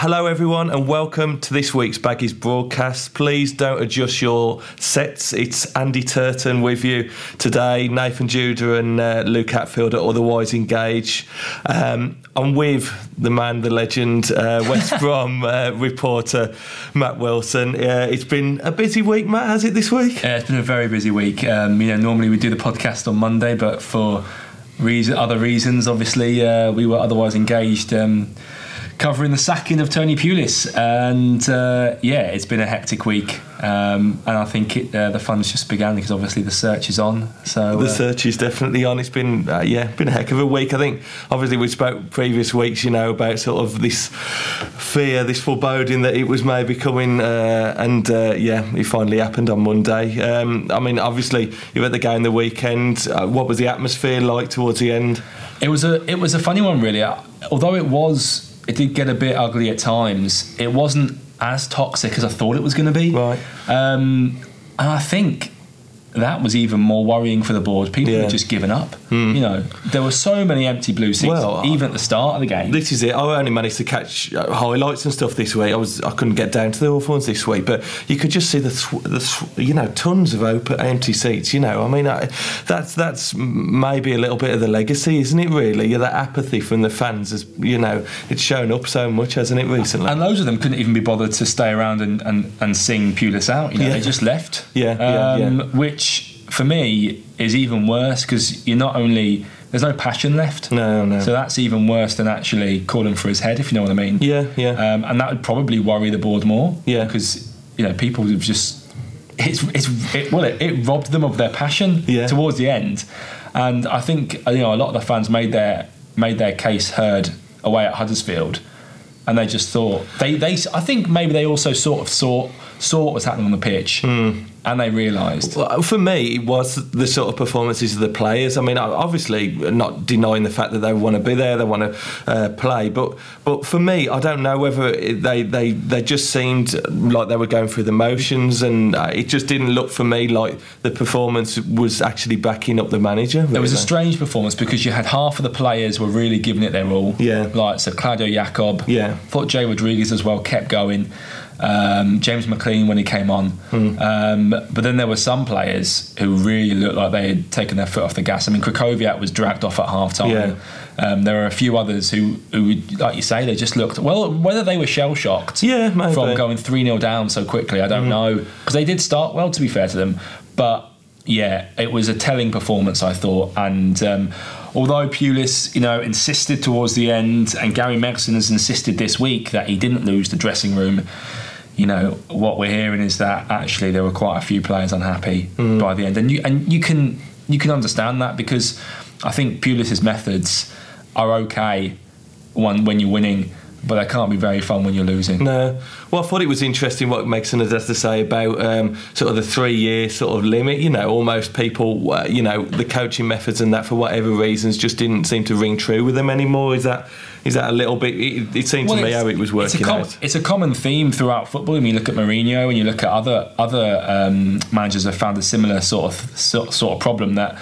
Hello, everyone, and welcome to this week's Baggies broadcast. Please don't adjust your sets. It's Andy Turton with you today, Nathan Judah and uh, Luke Hatfield are otherwise engaged. Um, I'm with the man, the legend, uh, West Brom uh, reporter Matt Wilson. Uh, it's been a busy week, Matt, has it this week? Yeah, it's been a very busy week. Um, you know, normally we do the podcast on Monday, but for reason, other reasons, obviously, uh, we were otherwise engaged. Um, covering the sacking of Tony Pulis. And uh, yeah, it's been a hectic week. Um, and I think it, uh, the fun's just began because obviously the search is on. So the uh, search is definitely on. It's been uh, yeah, been a heck of a week. I think obviously we spoke previous weeks, you know, about sort of this fear, this foreboding that it was maybe coming, uh, and uh, yeah, it finally happened on Monday. Um, I mean, obviously you were at the game the weekend. Uh, what was the atmosphere like towards the end? It was a it was a funny one, really. Although it was it did get a bit ugly at times. It wasn't as toxic as I thought it was going to be. Right. Um, and I think that was even more worrying for the board. People Yeah. had just given up. You know, there were so many empty blue seats, Well, even at the start of the game. This is it. I only managed to catch uh, highlights and stuff this week. I was I couldn't get down to the Hawthorns this week, but you could just see the, th- the th- you know tons of open empty seats. You know, I mean I, that's that's maybe a little bit of the legacy, isn't it? Really, yeah, that apathy from the fans has you know it's shown up so much, hasn't it recently? and loads of them couldn't even be bothered to stay around and, and, and sing Pulis out. You know, Yeah. they just left. Yeah, yeah, um, yeah. Which for me is even worse because you're not only there's no passion left. No, no. So that's even worse than actually calling for his head, if you know what I mean. yeah, yeah. Um, and that would probably worry the board more. Yeah. Because you know people have just it's it's it, well it, it robbed them of their passion Yeah. towards the end, and I think you know a lot of the fans made their made their case heard away at Huddersfield, and they just thought they they I think maybe they also sort of saw saw what was happening on the pitch, Hmm. And they realised. Well, for me, it was the sort of performances of the players. I mean, obviously, not denying the fact that they want to be there, they want to uh, play. But, but for me, I don't know whether it, they, they, they just seemed like they were going through the motions, and uh, it just didn't look for me like the performance was actually backing up the manager. It was a strange performance because you had half of the players were really giving it their all. Yeah. Like so Claudio Yacob. Yeah. Thought Jay Rodriguez as well kept going. Um, James McLean when he came on. Hmm. Um, but then there were some players who really looked like they had taken their foot off the gas. I mean, Krychowiak was dragged off at half time. Yeah. Um, there were a few others who, who, like you say, they just looked well. Whether they were shell shocked, Yeah, maybe. from going three 0 down so quickly, I don't Mm. know because they did start well. To be fair to them, but yeah, it was a telling performance, I thought. And um, although Pulis, you know, insisted towards the end, and Gary Megson has insisted this week that he didn't lose the dressing room. You know what we're hearing is that actually there were quite a few players unhappy Hmm. by the end, and you and you can you can understand that because I think Pulis's methods are okay when when you're winning, but they can't be very fun when you're losing. No. Well, I thought it was interesting what Megson has to say about um, sort of the three-year sort of limit. You know, almost people, uh, you know, the coaching methods and that for whatever reasons just didn't seem to ring true with them anymore. Is that is that a little bit? It, it seemed to me how it was working it's a, com- out. it's a common theme throughout football. I mean, you look at Mourinho and you look at other other um, managers have found a similar sort of sort, sort of problem that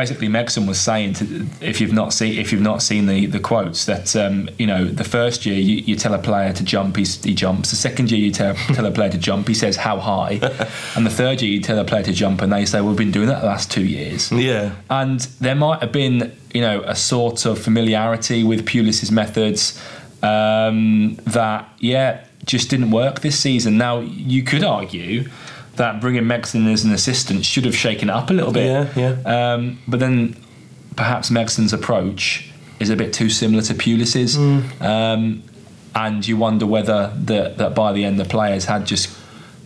basically Megson was saying to, if you've not seen if you've not seen the, the quotes that um, you know the first year you, you tell a player to jump he's, he jumps the second year you tell, tell a player to jump he says how high and the third year you tell a player to jump and they say we've been doing that the last two years Yeah. and there might have been, you know, a sort of familiarity with Pulis's methods um, that, yeah, just didn't work this season. Now, you could argue that bringing Megson as an assistant should have shaken it up a little bit. Yeah, yeah. Um, but then perhaps Megson's approach is a bit too similar to Pulis's. Mm. Um, and you wonder whether the, that by the end the players had just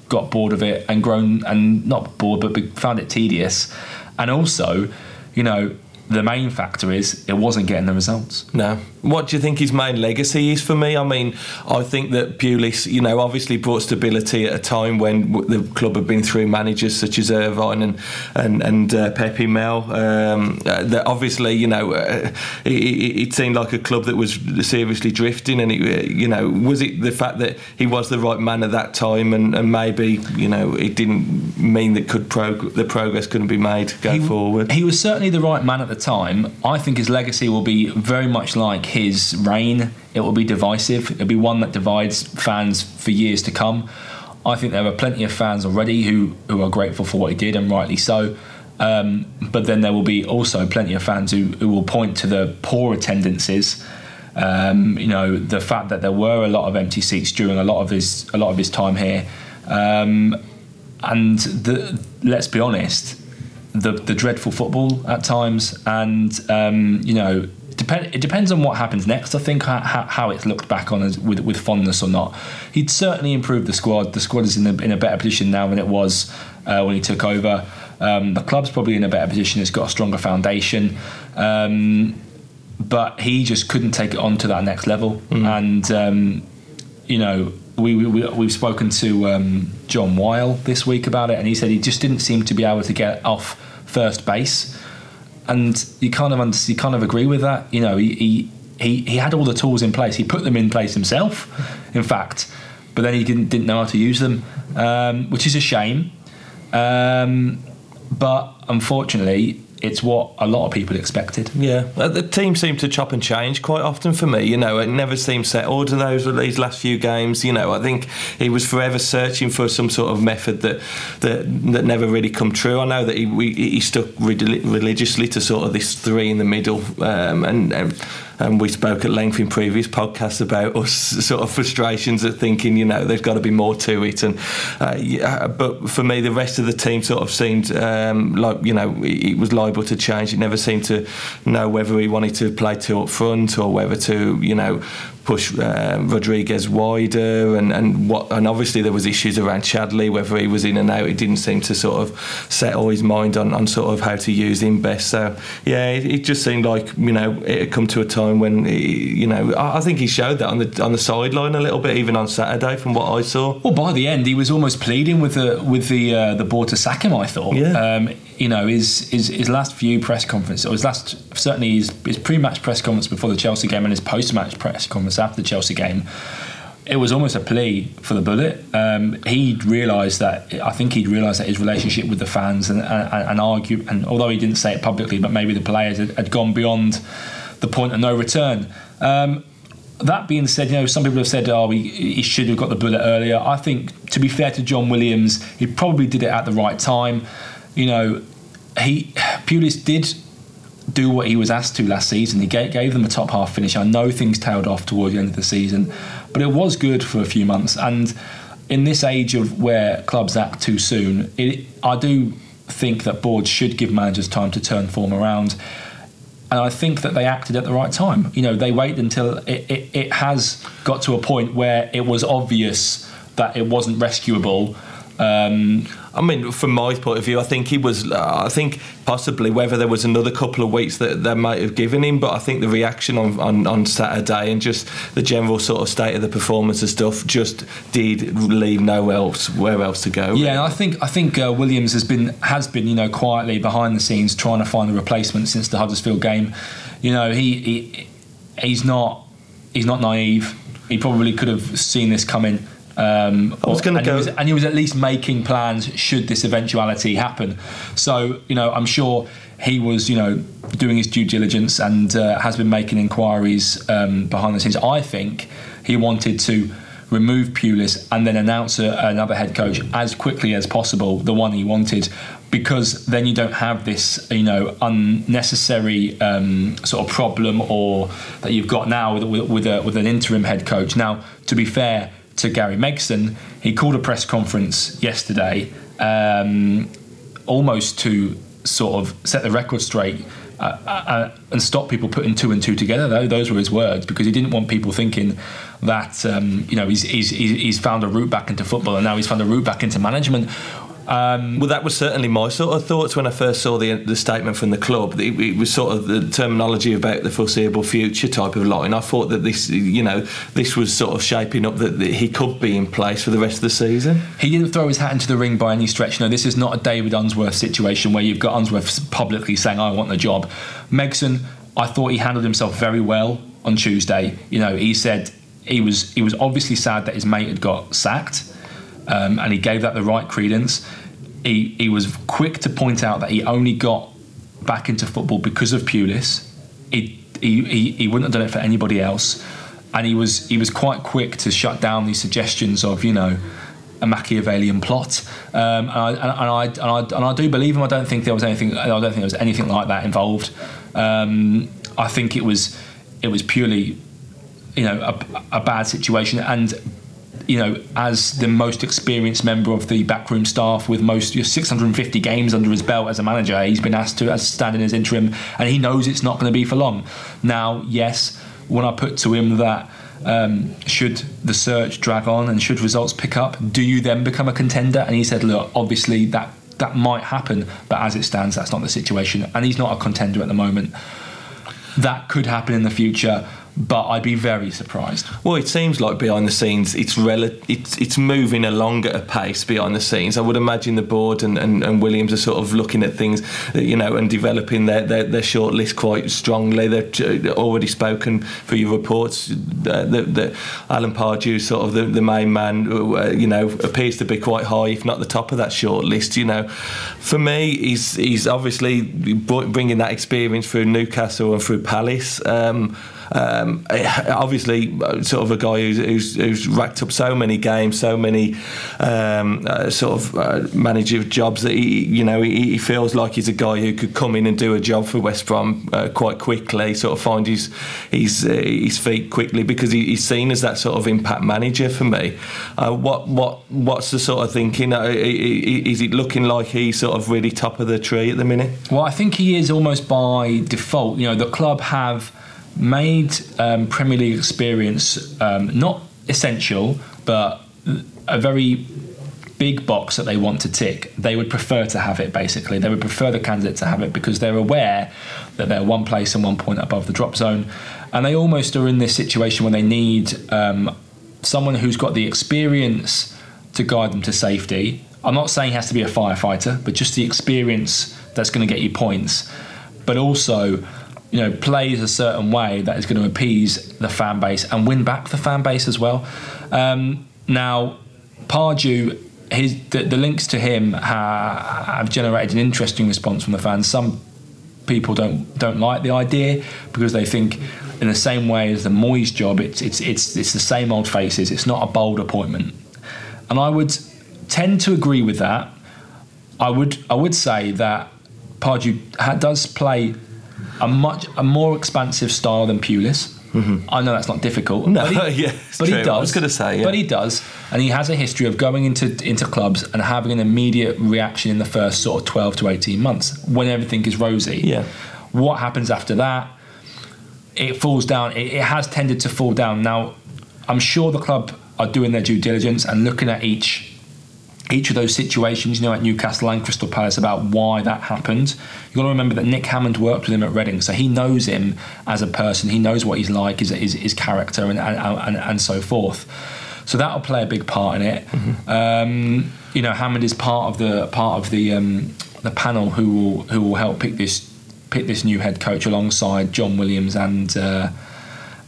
got bored of it and grown and not bored but found it tedious. And also, you know, the main factor is it wasn't getting the results. No. What do you think his main legacy is for me? I mean, I think that Pulis, you know, obviously brought stability at a time when the club had been through managers such as Irvine and and and uh, Pepe Mel. Um, uh, that obviously, you know, uh, it, it, seemed like a club that was seriously drifting, and it, uh, you know, was it the fact that he was the right man at that time, and, and maybe you know it didn't mean that could prog- the progress couldn't be made go he, forward. He was certainly the right man at the time, I think his legacy will be very much like his reign. It will be divisive. It'll be one that divides fans for years to come. I think there are plenty of fans already who, who are grateful for what he did, and rightly so. Um, but then there will be also plenty of fans who, who will point to the poor attendances. Um, you know, the fact that there were a lot of empty seats during a lot of his a lot of his time here, um, and the, let's be honest, the the dreadful football at times, and um, you know, depend, it depends on what happens next. I think how, how it's looked back on as, with with fondness or not. He'd certainly improved the squad. The squad is in a, in a better position now than it was uh, when he took over. Um, the club's probably in a better position. It's got a stronger foundation. Um, but he just couldn't take it on to that next level. Mm. And, um, you know, we, we, we've spoken to um, John Wile this week about it, and he said he just didn't seem to be able to get off first base. And you kind of you kind of agree with that. You know, he, he he he had all the tools in place. He put them in place himself, in fact, but then he didn't didn't know how to use them, um, which is a shame. Um, but unfortunately, it's what a lot of people expected. Yeah, uh, the team seemed to chop and change quite often for me. You know, it never seemed settled in those these last few games. You know, I think he was forever searching for some sort of method that that, that never really come true. I know that he we, he stuck religiously to sort of this three in the middle, um, and, and and we spoke at length in previous podcasts about us sort of frustrations at thinking, you know, there's got to be more to it. And uh, yeah, but for me, the rest of the team sort of seemed um, like you know it was liable to change. It never seemed to know whether he wanted to play two up front or whether to you know push uh, Rodriguez wider and, and what and obviously there was issues around Chadli whether he was in and out. He didn't seem to sort of settle his mind on, on sort of how to use him best. So yeah it, it just seemed like you know it had come to a time when he, you know I, I, think he showed that on the on the sideline a little bit even on Saturday from what I saw. Well by the end he was almost pleading with the with the uh, the board to sack him I thought. Yeah. Um, you know his, his his last few press conferences or his last certainly his, his pre-match press conference before the Chelsea game and his post-match press conference after the Chelsea game it was almost a plea for the bullet. Um, he'd realised that I think he'd realised that his relationship with the fans and, and, and argue and although he didn't say it publicly, but maybe the players had, had gone beyond the point of no return. Um, that being said, you know, some people have said, "Oh, he, he, should have got the bullet earlier." I think, to be fair to John Williams, he probably did it at the right time. You know, he Pulis did do what he was asked to last season. He gave, gave them a top half finish. I know things tailed off towards the end of the season, but it was good for a few months. And in this age of where clubs act too soon, it, I do think that boards should give managers time to turn form around. And I think that they acted at the right time. You know, they waited until it, it, it has got to a point where it was obvious that it wasn't rescuable. Um, I mean, from my point of view, I think he was. Uh, I think possibly whether there was another couple of weeks that they might have given him, but I think the reaction on, on, on Saturday and just the general sort of state of the performance and stuff just did leave nowhere else where else to go. Yeah, I think I think uh, Williams has been has been you know quietly behind the scenes trying to find a replacement since the Huddersfield game. You know, he, he he's not he's not naive. He probably could have seen this coming. Um, I was going to go, he was, and he was at least making plans should this eventuality happen. So you know, I'm sure he was you know doing his due diligence and uh, has been making inquiries um, behind the scenes. I think he wanted to remove Pulis and then announce a, another head coach as quickly as possible, the one he wanted, because then you don't have this, you know, unnecessary um, sort of problem or that you've got now with, with, with, a, with an interim head coach. Now, to be fair, to Gary Megson, he called a press conference yesterday um, almost to sort of set the record straight uh, uh, uh, and stop people putting two and two together. Though those were his words, because he didn't want people thinking that um, you know he's, he's he's found a route back into football and now he's found a route back into management. Um, well, that was certainly my sort of thoughts when I first saw the the statement from the club. It, it, was sort of the terminology about the foreseeable future type of line. I thought that this, you know, this was sort of shaping up that, that he could be in place for the rest of the season. He didn't throw his hat into the ring by any stretch. No, this is not a David Unsworth situation where you've got Unsworth publicly saying, "I want the job." Megson, I thought he handled himself very well on Tuesday. You know, he said he was he was obviously sad that his mate had got sacked um, and he gave that the right credence. He, he was quick to point out that he only got back into football because of Pulis. He, he, he, he wouldn't have done it for anybody else. And he was he was quite quick to shut down these suggestions of, you know, a Machiavellian plot. Um, and, I, and, I, and, I, and I do believe him. I don't think there was anything. I don't think there was anything like that involved. Um, I think it was it was purely, you know, a, a bad situation. And you know, as the most experienced member of the backroom staff with most 650 games under his belt as a manager, he's been asked to as stand in as interim, and he knows it's not going to be for long. Now, yes, when I put to him that um, should the search drag on and should results pick up, do you then become a contender? And he said, look, obviously that that might happen, but as it stands, that's not the situation, and he's not a contender at the moment. That could happen in the future but I'd be very surprised. Well, it seems like behind the scenes, it's rel- it's it's moving along at a pace behind the scenes. I would imagine the board and, and, and Williams are sort of looking at things, you know, and developing their, their, their short list quite strongly. They've already spoken for your reports uh, that, that Alan Pardew, sort of the, the main man, uh, you know, appears to be quite high, if not the top of that short list. You know, for me, he's he's obviously bringing that experience through Newcastle and through Palace. Um, um, obviously, sort of a guy who's, who's, who's, racked up so many games, so many um, uh, sort of uh, manager jobs that he, you know, he, he, feels like he's a guy who could come in and do a job for West Brom uh, quite quickly, sort of find his his uh, his feet quickly because he, he's seen as that sort of impact manager for me. Uh, what what what's the sort of thinking? Uh, is it looking like he's sort of really top of the tree at the minute? Well, I think he is almost by default. You know, the club have made um, Premier League experience um, not essential, but a very big box that they want to tick. They would prefer to have it, basically. They would prefer the candidate to have it because they're aware that they're one place and one point above the drop zone. And they almost are in this situation where they need um, someone who's got the experience to guide them to safety. I'm not saying he has to be a firefighter, but just the experience that's going to get you points. But also, you know, plays a certain way that is going to appease the fan base and win back the fan base as well. Um, now, Pardew, his the, the links to him ha, have generated an interesting response from the fans. Some people don't don't like the idea because they think, in the same way as the Moyes job, it's it's it's it's the same old faces. It's not a bold appointment, and I would tend to agree with that. I would I would say that Pardew does play a much a more expansive style than Pulis. Mm-hmm. I know that's not difficult. No, but he, yeah, but he does. I was going to say, yeah. but he does, and he has a history of going into into clubs and having an immediate reaction in the first sort of twelve to eighteen months when everything is rosy. Yeah. What happens after that? It falls down. It, it has tended to fall down. Now, I'm sure the club are doing their due diligence and looking at each each of those situations, you know, at Newcastle and Crystal Palace about why that happened. You've got to remember that Nick Hammond worked with him at Reading, so he knows him as a person. He knows what he's like, his, his, his character, and, and, and, and, so forth. So that'll play a big part in it. Mm-hmm. Um, you know, Hammond is part of the part of the um, the panel who will who will help pick this pick this new head coach alongside John Williams and. Uh,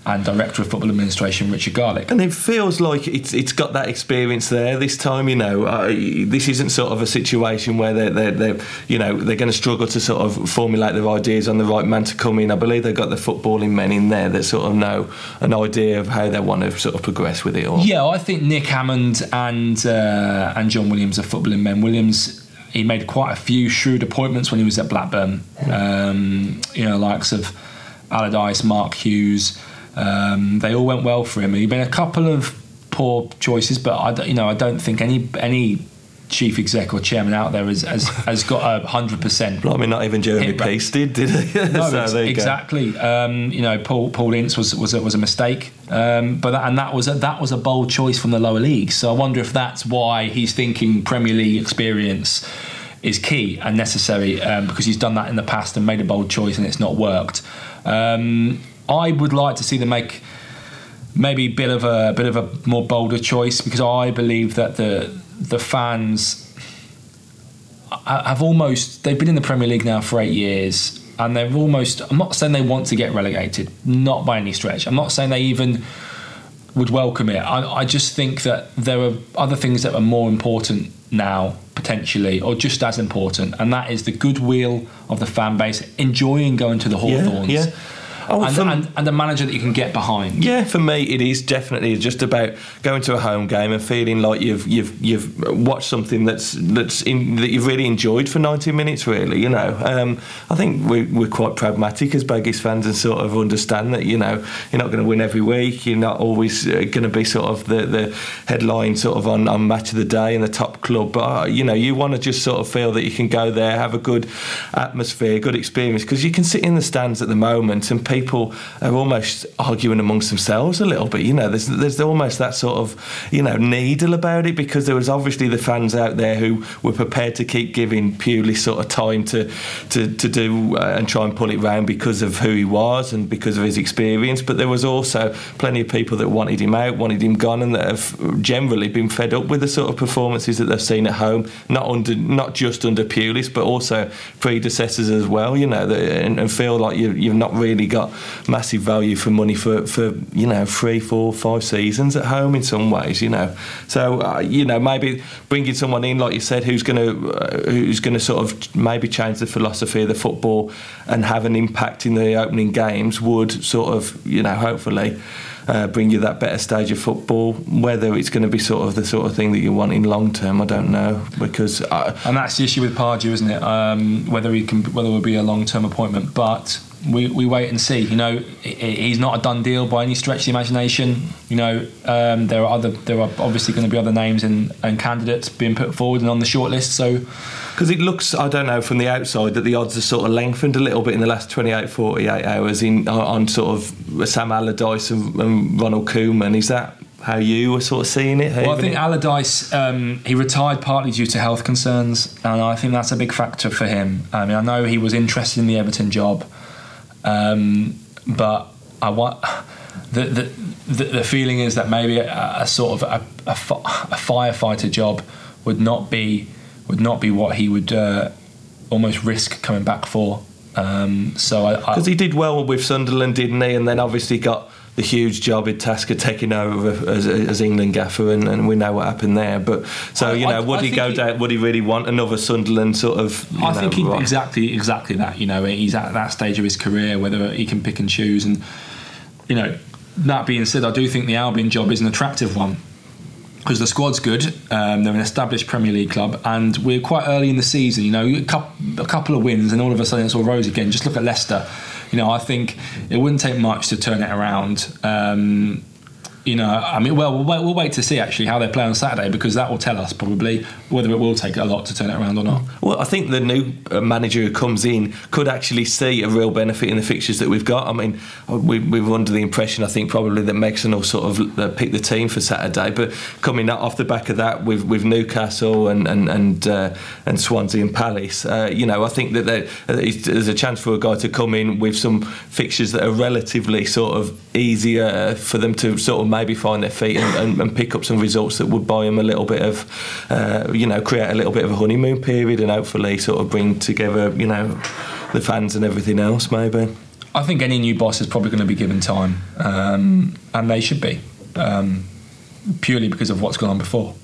and Director of Football Administration Richard Garlick. And it feels like it's it's got that experience there this time. You know, uh, this isn't sort of a situation where they're, they're, they're you know they're going to struggle to sort of formulate their ideas on the right man to come in. I believe they've got the footballing men in there that sort of know an idea of how they want to sort of progress with it all. Yeah, I think Nick Hammond and uh, and John Williams are footballing men. Williams he made quite a few shrewd appointments when he was at Blackburn. Um, you know, likes of Allardyce, Mark Hughes. Um, they all went well for him. He'd been a couple of poor choices, but I, you know, I don't think any any chief exec or chairman out there has has, has got a hundred percent. I mean, not even Jeremy Peace did, did he? no, so exactly. Um, you know, Paul Paul Ince was was a, was a mistake, um, but that, and that was a, that was a bold choice from the lower leagues. So I wonder if that's why he's thinking Premier League experience is key and necessary um, because he's done that in the past and made a bold choice and it's not worked. Um, I would like to see them make maybe a bit of a, a bit of a more bolder choice because I believe that the the fans have almost they've been in the Premier League now for eight years and they've almost I'm not saying they want to get relegated not by any stretch I'm not saying they even would welcome it I, I just think that there are other things that are more important now potentially, or just as important, and that is the goodwill of the fan base, enjoying going to the Hawthorns. Yeah, yeah. Oh, and, and, and, the manager that you can get behind. Yeah, for me, it is definitely just about going to a home game and feeling like you've you've you've watched something that's that's in, that you've really enjoyed for ninety minutes. Really, you know, um, I think we, we're quite pragmatic as Baggies fans and sort of understand that you know you're not going to win every week. You're not always uh, going to be sort of the, the headline sort of on, on match of the day in the top club. But uh, you know, you want to just sort of feel that you can go there, have a good atmosphere, good experience because you can sit in the stands at the moment and people are almost arguing amongst themselves a little bit. You know, there's there's almost that sort of you know needle about it because there was obviously the fans out there who were prepared to keep giving Pulis sort of time to to, to do uh, and try and pull it round because of who he was and because of his experience. But there was also plenty of people that wanted him out, wanted him gone, and that have generally been fed up with the sort of performances that they've seen at home. Not under not just under Pulis, but also predecessors as well. You know, and, and feel like you, you've not really got massive value for money for, for you know three, four, five seasons at home in some ways. You know, so uh, you know maybe bringing someone in like you said who's going to uh, who's going to sort of maybe change the philosophy of the football and have an impact in the opening games would sort of you know hopefully. Uh, bring you that better stage of football. Whether it's going to be sort of the sort of thing that you want in long term, I don't know because. I, and that's the issue with Pardew, isn't it? Um, whether he can, whether it will be a long term appointment, but we, we wait and see. You know, he's not a done deal by any stretch of the imagination. You know, um, there are other there are obviously going to be other names and, and candidates being put forward and on the shortlist. So, because it looks, I don't know, from the outside that the odds are sort of lengthened a little bit in the last 28, 48 hours in on sort of Sam Allardyce and, and Ronald Koeman. Is that how you were sort of seeing it? Well, I think Allardyce um, he retired partly due to health concerns, and I think that's a big factor for him. I mean, I know he was interested in the Everton job. Um, but I want the, the, the the feeling is that maybe a, a sort of a, a, a, firefighter job would not be would not be what he would uh, almost risk coming back for. Um, so because he did well with Sunderland, didn't he? And then obviously got the huge job in task of taking over as, as England gaffer, and, and, we know what happened there. But so you know, I, would I he go he, down? Would he really want another Sunderland sort of? I know, think right? exactly exactly that. You know, he's at that stage of his career whether he can pick and choose, and you know. That being said, I do think the Albion job is an attractive one because the squad's good. Um, they're an established Premier League club, and we're quite early in the season. You know, a couple, a couple of wins, and all of a sudden it's all rose again. Just look at Leicester you know, I think it wouldn't take much to turn it around. Um, you know, I mean, well, we'll we'll wait to see actually how they play on Saturday because that will tell us probably whether it will take a lot to turn it around or not. Well, I think the new uh, manager who comes in could actually see a real benefit in the fixtures that we've got. I mean, we, we were under the impression, I think, probably that Megson will sort of uh, pick the team for Saturday, but coming off the back of that with, with Newcastle and and and, uh, and Swansea and Palace, uh, you know, I think that there, uh, there's a chance for a guy to come in with some fixtures that are relatively sort of easier for them to sort of maybe find their feet and, and, and, pick up some results that would buy them a little bit of, uh, you know, create a little bit of a honeymoon period and hopefully sort of bring together, you know, the fans and everything else maybe. I think any new boss is probably going to be given time, um, and they should be, um, purely because of what's gone on before.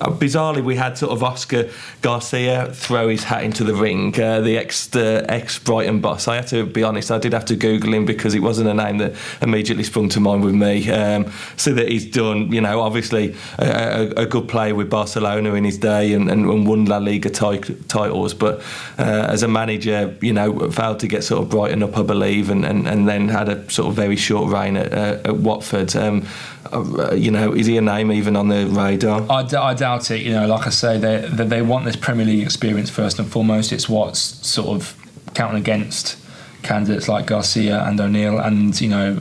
Uh, bizarrely, we had sort of Oscar Garcia throw his hat into the ring, uh, the ex uh, ex Brighton boss. I had to be honest, I did have to Google him because it wasn't a name that immediately sprung to mind with me. Um, so that he's done, you know, obviously a, a, a, good player with Barcelona in his day and, and, and won La Liga titles, but uh, as a manager, you know, failed to get sort of Brighton up, I believe, and, and, and then had a sort of very short reign at, uh, at Watford. Um, uh, you know, is he a name even on the radar? I, d- I doubt it. You know, like I say, they, they, they want this Premier League experience first and foremost. It's what's sort of counting against candidates like Garcia and O'Neill, and you know,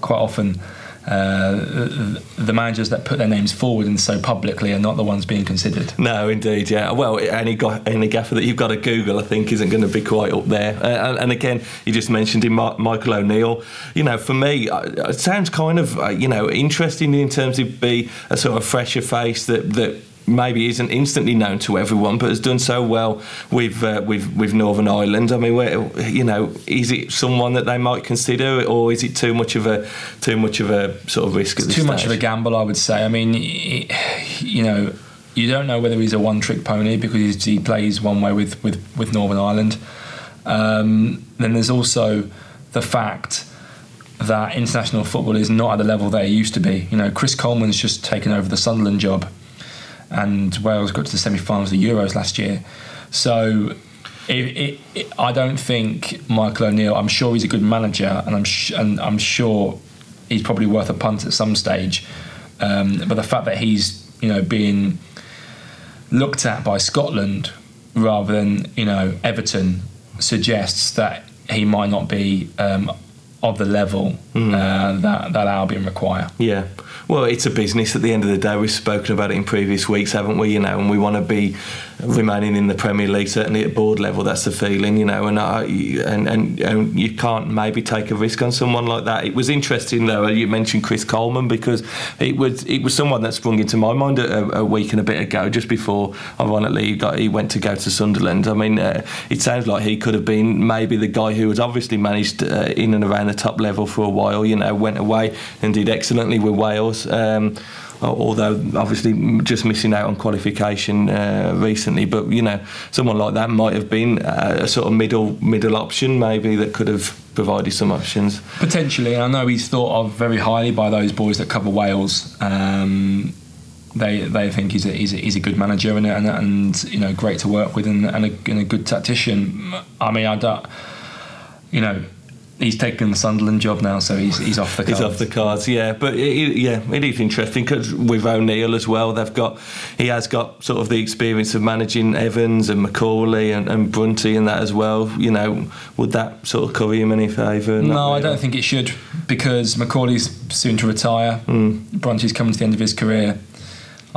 quite often uh, the managers that put their names forward and so publicly are not the ones being considered. No, indeed, yeah. Well, any any gaffer that you've got to Google, I think, isn't going to be quite up there. Uh, and, and, again, you just mentioned him, Michael O'Neill. You know, for me, uh, it sounds kind of uh, you know interesting in terms of be a sort of fresher face that that maybe isn't instantly known to everyone, but has done so well with uh, with with Northern Ireland. I mean, where, you know, is it someone that they might consider, or is it too much of a too much of a sort of risk? It's too stage? much of a gamble, I would say. I mean, you know. you don't know whether he's a one-trick pony because he plays one way with with, with Northern Ireland. Um, then there's also the fact that international football is not at the level that it used to be. You know, Chris Coleman's just taken over the Sunderland job, and Wales got to the semi-finals of the Euros last year. So, it, it, it, I don't think Michael O'Neill. I'm sure he's a good manager, and I'm sh- and I'm sure he's probably worth a punt at some stage. Um, but the fact that he's you know being looked at by Scotland rather than you know Everton suggests that he might not be um, of the level mm. uh, that that Albion require. Yeah, well, it's a business at the end of the day. We've spoken about it in previous weeks, haven't we? You know, and we want to be remaining in the Premier League, certainly at board level. That's the feeling, you know. And I, and, and, and you can't maybe take a risk on someone like that. It was interesting though. You mentioned Chris Coleman because it was it was someone that sprung into my mind a, a week and a bit ago, just before ironically he, went to go to Sunderland. I mean, uh, it sounds like he could have been maybe the guy who has obviously managed uh, in and around the top level for a while. You know, went away and did excellently with Wales. Um, although obviously just missing out on qualification uh, recently. But you know, someone like that might have been a sort of middle middle option, maybe that could have provided some options. Potentially, I know he's thought of very highly by those boys that cover Wales. Um, they they think he's a, he's a, he's a good manager and, and, and you know great to work with and, and, a, and a good tactician. I mean, I don't, you know, he's taken the Sunderland job now, so he's he's off the cards. He's off the cards, yeah. But it, yeah, it is interesting because with O'Neill as well, they've got he has got sort of the experience of managing Evans and McAuley and, and Brunty and that as well. You know, would that sort of cover him any favour? No, really. I don't think it should because McAuley's soon to retire. Mm. Brunty's coming to the end of his career.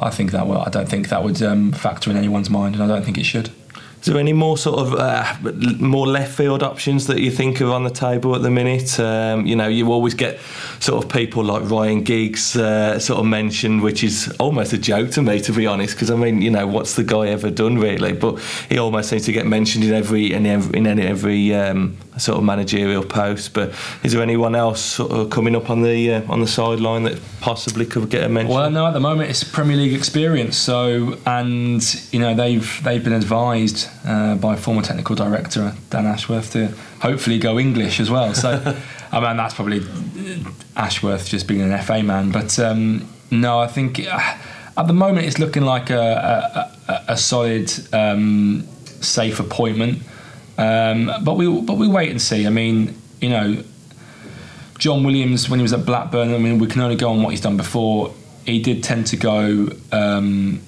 I think that will. I don't think that would um, factor in anyone's mind, and I don't think it should. Is there any more sort of uh, more left field options that you think are on the table at the minute? Um, you know, you always get sort of people like Ryan Giggs uh, sort of mentioned, which is almost a joke to me, to be honest. Because I mean, you know, what's the guy ever done really? But he almost seems to get mentioned in every in every, in every um, sort of managerial post. But is there anyone else sort of coming up on the uh, on the sideline that possibly could get a mention? Well, no, at the moment it's Premier League experience. So, and you know, they've they've been advised uh, by former technical director Dan Ashworth to hopefully go English as well. So, I mean, that's probably Ashworth just being an FA man. But um, no, I think uh, at the moment it's looking like a, a, a solid, um, safe appointment. Um, but we but we wait and see. I mean, you know, John Williams when he was at Blackburn. I mean, we can only go on what he's done before. He did tend to go um,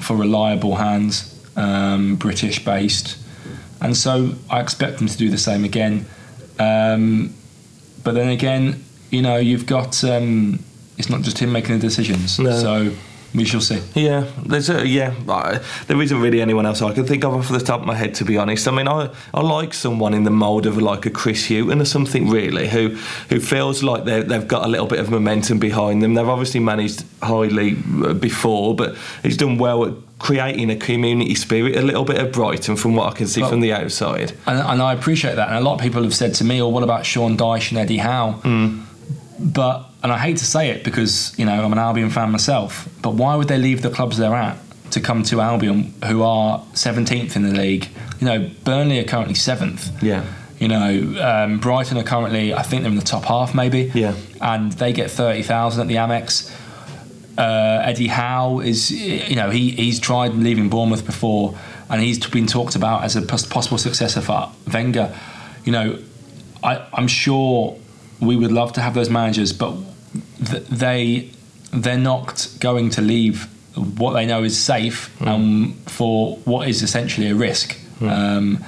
for reliable hands um, British based, and so I expect them to do the same again. Um, but then again, you know, you've got um, it's not just him making the decisions. No. So we shall see. Yeah, there's a, yeah. there isn't really anyone else I can think of off the top of my head, to be honest. I mean, I, I like someone in the mould of like a Chris Hughton or something, really, who who feels like they've got a little bit of momentum behind them. They've obviously managed highly uh, before, but he's done well at creating a community spirit a little bit of Brighton from what I can see but, from the outside. And, and, I appreciate that. And a lot of people have said to me, "Oh, what about Sean Dyche and Eddie Howe?" Mm. But and I hate to say it because you know I'm an Albion fan myself. But why would they leave the clubs they're at to come to Albion, who are 17th in the league? You know, Burnley are currently seventh. Yeah. You know, um, Brighton are currently, I think they're in the top half, maybe. Yeah. And they get thirty thousand at the Amex uh, Eddie Howe is, you know, he, he's tried leaving Bournemouth before, and he's been talked about as a possible successor for Wenger. You know, I, I'm sure we would love to have those managers, but th- they they're not going to leave what they know is safe mm. um, for what is essentially a risk. Mm. Um,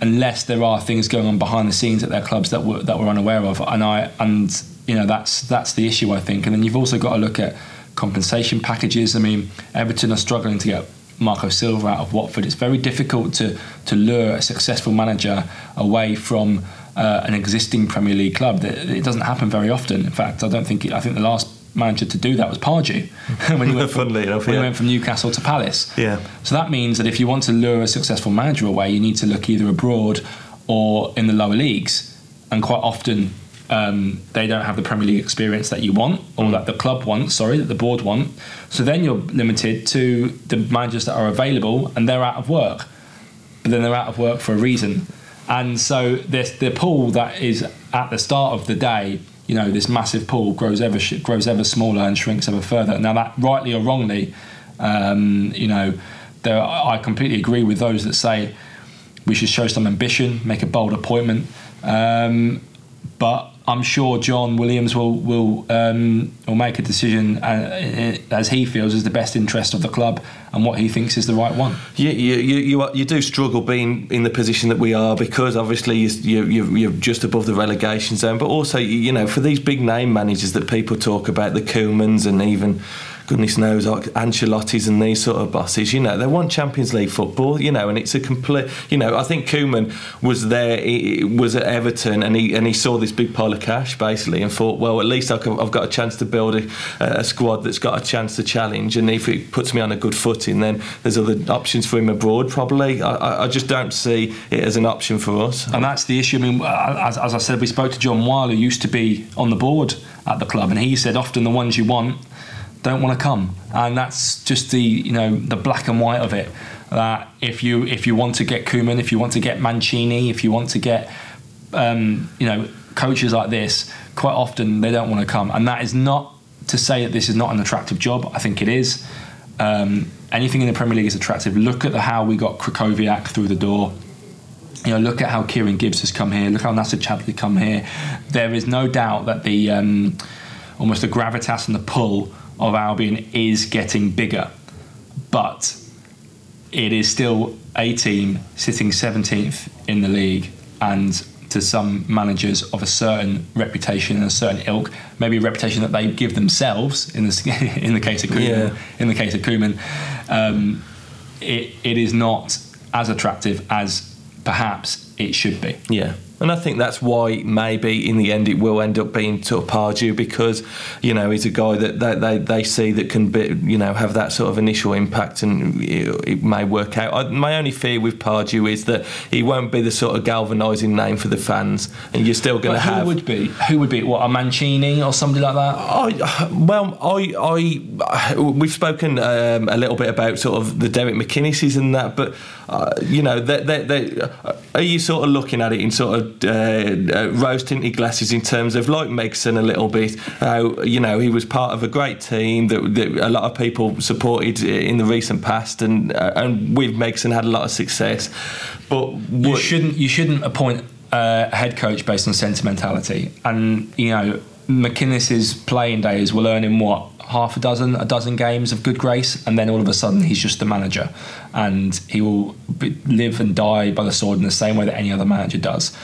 unless there are things going on behind the scenes at their clubs that we're, that we're unaware of, and I and you know that's that's the issue I think. And then you've also got to look at compensation packages. I mean, Everton are struggling to get Marco Silva out of Watford. It's very difficult to to lure a successful manager away from uh, an existing Premier League club. It doesn't happen very often. In fact, I don't think I think the last manager to do that was Pardew when he went from, enough, when yeah. he went from Newcastle to Palace. Yeah. So that means that if you want to lure a successful manager away, you need to look either abroad or in the lower leagues, and quite often um, they don't have the Premier League experience that you want, or that the club wants. Sorry, that the board want. So then you're limited to the managers that are available, and they're out of work. But then they're out of work for a reason, and so this the pool that is at the start of the day. You know, this massive pool grows ever grows ever smaller and shrinks ever further. Now, that rightly or wrongly, um, you know, there, I completely agree with those that say we should show some ambition, make a bold appointment. Um, but I'm sure John Williams will will um, will make a decision uh, as he feels is the best interest of the club and what he thinks is the right one. You you you, you, you do struggle being in the position that we are because obviously you, you you're just above the relegation zone, but also you know for these big name managers that people talk about, the Koemans and even goodness knows, Ancelotti's and these sort of bosses, you know, they want Champions League football, you know, and it's a complete, you know, I think Koeman was there, he was at Everton, and he and he saw this big pile of cash basically, and thought, well, at least I've got a chance to build a, a squad that's got a chance to challenge, and if it puts me on a good footing, then there's other options for him abroad. Probably, I, I just don't see it as an option for us. And that's the issue. I mean, uh, as, as I said, we spoke to John Wile, who used to be on the board at the club, and he said often the ones you want don't want to come, and that's just the you know the black and white of it. That if you if you want to get Koeman, if you want to get Mancini, if you want to get um, you know coaches like this, quite often they don't want to come, and that is not to say that this is not an attractive job. I think it is. Um, anything in the Premier League is attractive. Look at the, how we got Krychowiak through the door. You know, look at how Kieran Gibbs has come here. Look how Nacer Chadli come here. There is no doubt that the um, almost the gravitas and the pull of Albion is getting bigger, but it is still a team sitting 17th in the league and to some managers of a certain reputation and a certain ilk, maybe a reputation that they give themselves in the in the case of Koeman. Yeah. In the case of Koeman, um, it, it is not as attractive as perhaps it should be. Yeah. And I think that's why maybe in the end it will end up being sort of Pardew because you know he's a guy that they, they, they see that can be you know have that sort of initial impact and it, may work out. I, my only fear with Pardew is that he won't be the sort of galvanising name for the fans, and you're still going to have. Who would be? Who would be? What a Mancini or somebody like that? I well, I I we've spoken um, a little bit about sort of the Derek McInneses and that, but uh, you know, they, they, they, uh, are you sort of looking at it in sort of uh, uh, rose tinted glasses in terms of like Megson a little bit? How you know he was part of a great team that, that a lot of people supported in the recent past, and uh, and with Megson had a lot of success. But you shouldn't you shouldn't appoint a head coach based on sentimentality, and you know McInnes's playing days will earn him what half a dozen, a dozen games of good grace, and then all of a sudden he's just the manager, and he will be, live and die by the sword in the same way that any other manager does.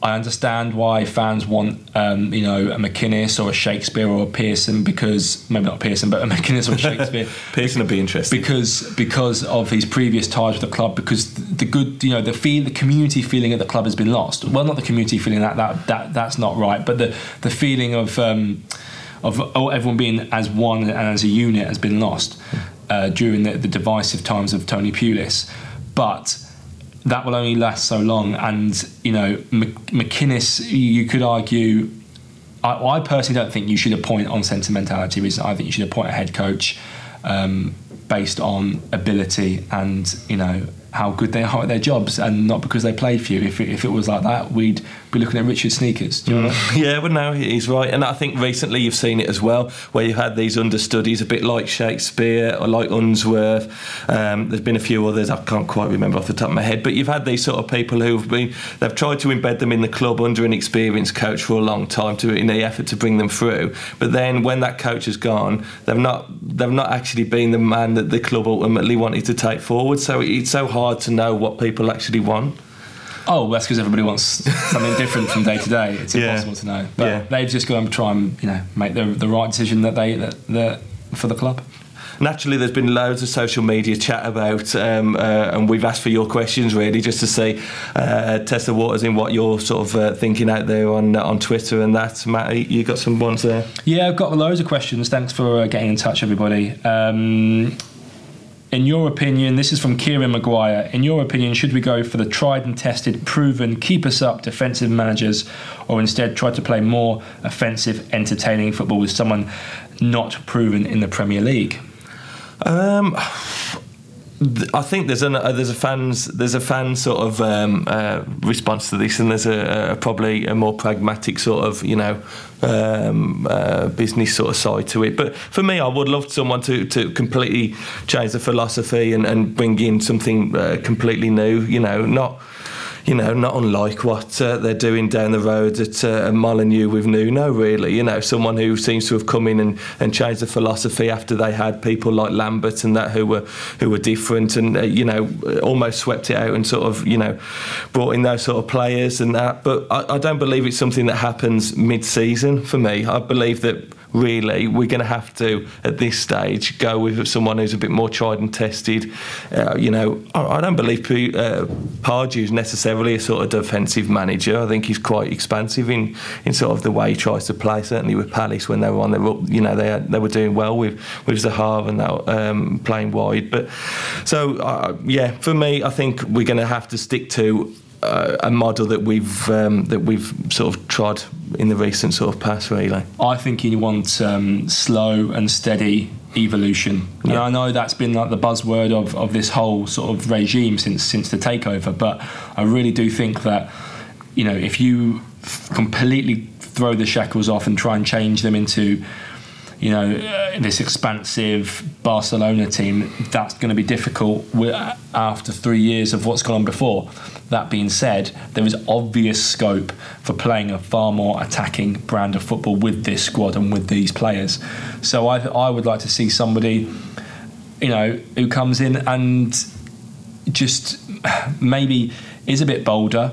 I understand why fans want, um, you know, a McInnes or a Shakespeare or a Pearson because maybe not Pearson, but a McInnes or a Shakespeare. Pearson would be interesting because because of his previous ties with the club. Because the good, you know, the feel, the community feeling at the club has been lost. Well, not the community feeling that that that that's not right, but the the feeling of. Um, of everyone being as one and as a unit has been lost uh, during the, the, divisive times of Tony Pulis. But that will only last so long. And, you know, McInnes, you could argue, I, I, personally don't think you should appoint on sentimentality reasons. I think you should appoint a head coach um, based on ability and, you know, how good they are at their jobs and not because they played for you. If if it was like that, we'd be looking at Richard Sneekes. Do you know? Yeah, but no, he's right. And I think recently you've seen it as well, where you've had these understudies, a bit like Shakespeare or like Unsworth. Um, there's been a few others, I can't quite remember off the top of my head, but you've had these sort of people who've been, they've tried to embed them in the club under an experienced coach for a long time to in the effort to bring them through. But then when that coach has gone, they've not, they've not actually been the man that the club ultimately wanted to take forward. So it's so hard to know what people actually want. Oh, that's because everybody wants something different from day to day. It's impossible to know. But yeah. they've just got to try and you know make the, the right decision that they that, that for the club naturally there's been loads of social media chat about um, uh, and we've asked for your questions really just to see uh, test the waters in what you're sort of uh, thinking out there on on Twitter and that Matt you got some ones there yeah I've got loads of questions thanks for uh, getting in touch everybody um, in your opinion, this is from Kieran Maguire. In your opinion, should we go for the tried and tested, proven, keep us up defensive managers, or instead try to play more offensive, entertaining football with someone not proven in the Premier League? Um, I think there's a uh, there's a fans there's a fan sort of um, uh, response to this, and there's a, a, probably a more pragmatic sort of you know um, uh, business sort of side to it. But for me, I would love someone to, to completely change the philosophy and, and bring in something uh, completely new. You know, not you know, not unlike what uh, they're doing down the road at uh, Molineux with Nuno, really. You know, someone who seems to have come in and, and changed the philosophy after they had people like Lambert and that who were who were different and, uh, you know, almost swept it out and sort of, you know, brought in those sort of players and that. But I, I don't believe it's something that happens mid season for me. I believe that really we're going to have to at this stage go with someone who's a bit more tried and tested. Uh, you know I, I don't believe P, uh, Pardew is necessarily a sort of defensive manager. I think he's quite expansive in, in sort of the way he tries to play certainly with Palace when they were on the you know they, they were doing well with with Zaha and that, um, playing wide. But so uh, yeah for me I think we're going to have to stick to uh, a model that we've um, that we've sort of trod in the recent sort of past, really. I think you want um, slow and steady evolution. Yeah. And I know that's been like the buzzword of, of this whole sort of regime since since the takeover, but I really do think that you know if you completely throw the shackles off and try and change them into you know, this expansive Barcelona team, that's going to be difficult after three years of what's gone on before. That being said, there is obvious scope for playing a far more attacking brand of football with this squad and with these players. So I, I would like to see somebody, you know, who comes in and just maybe is a bit bolder,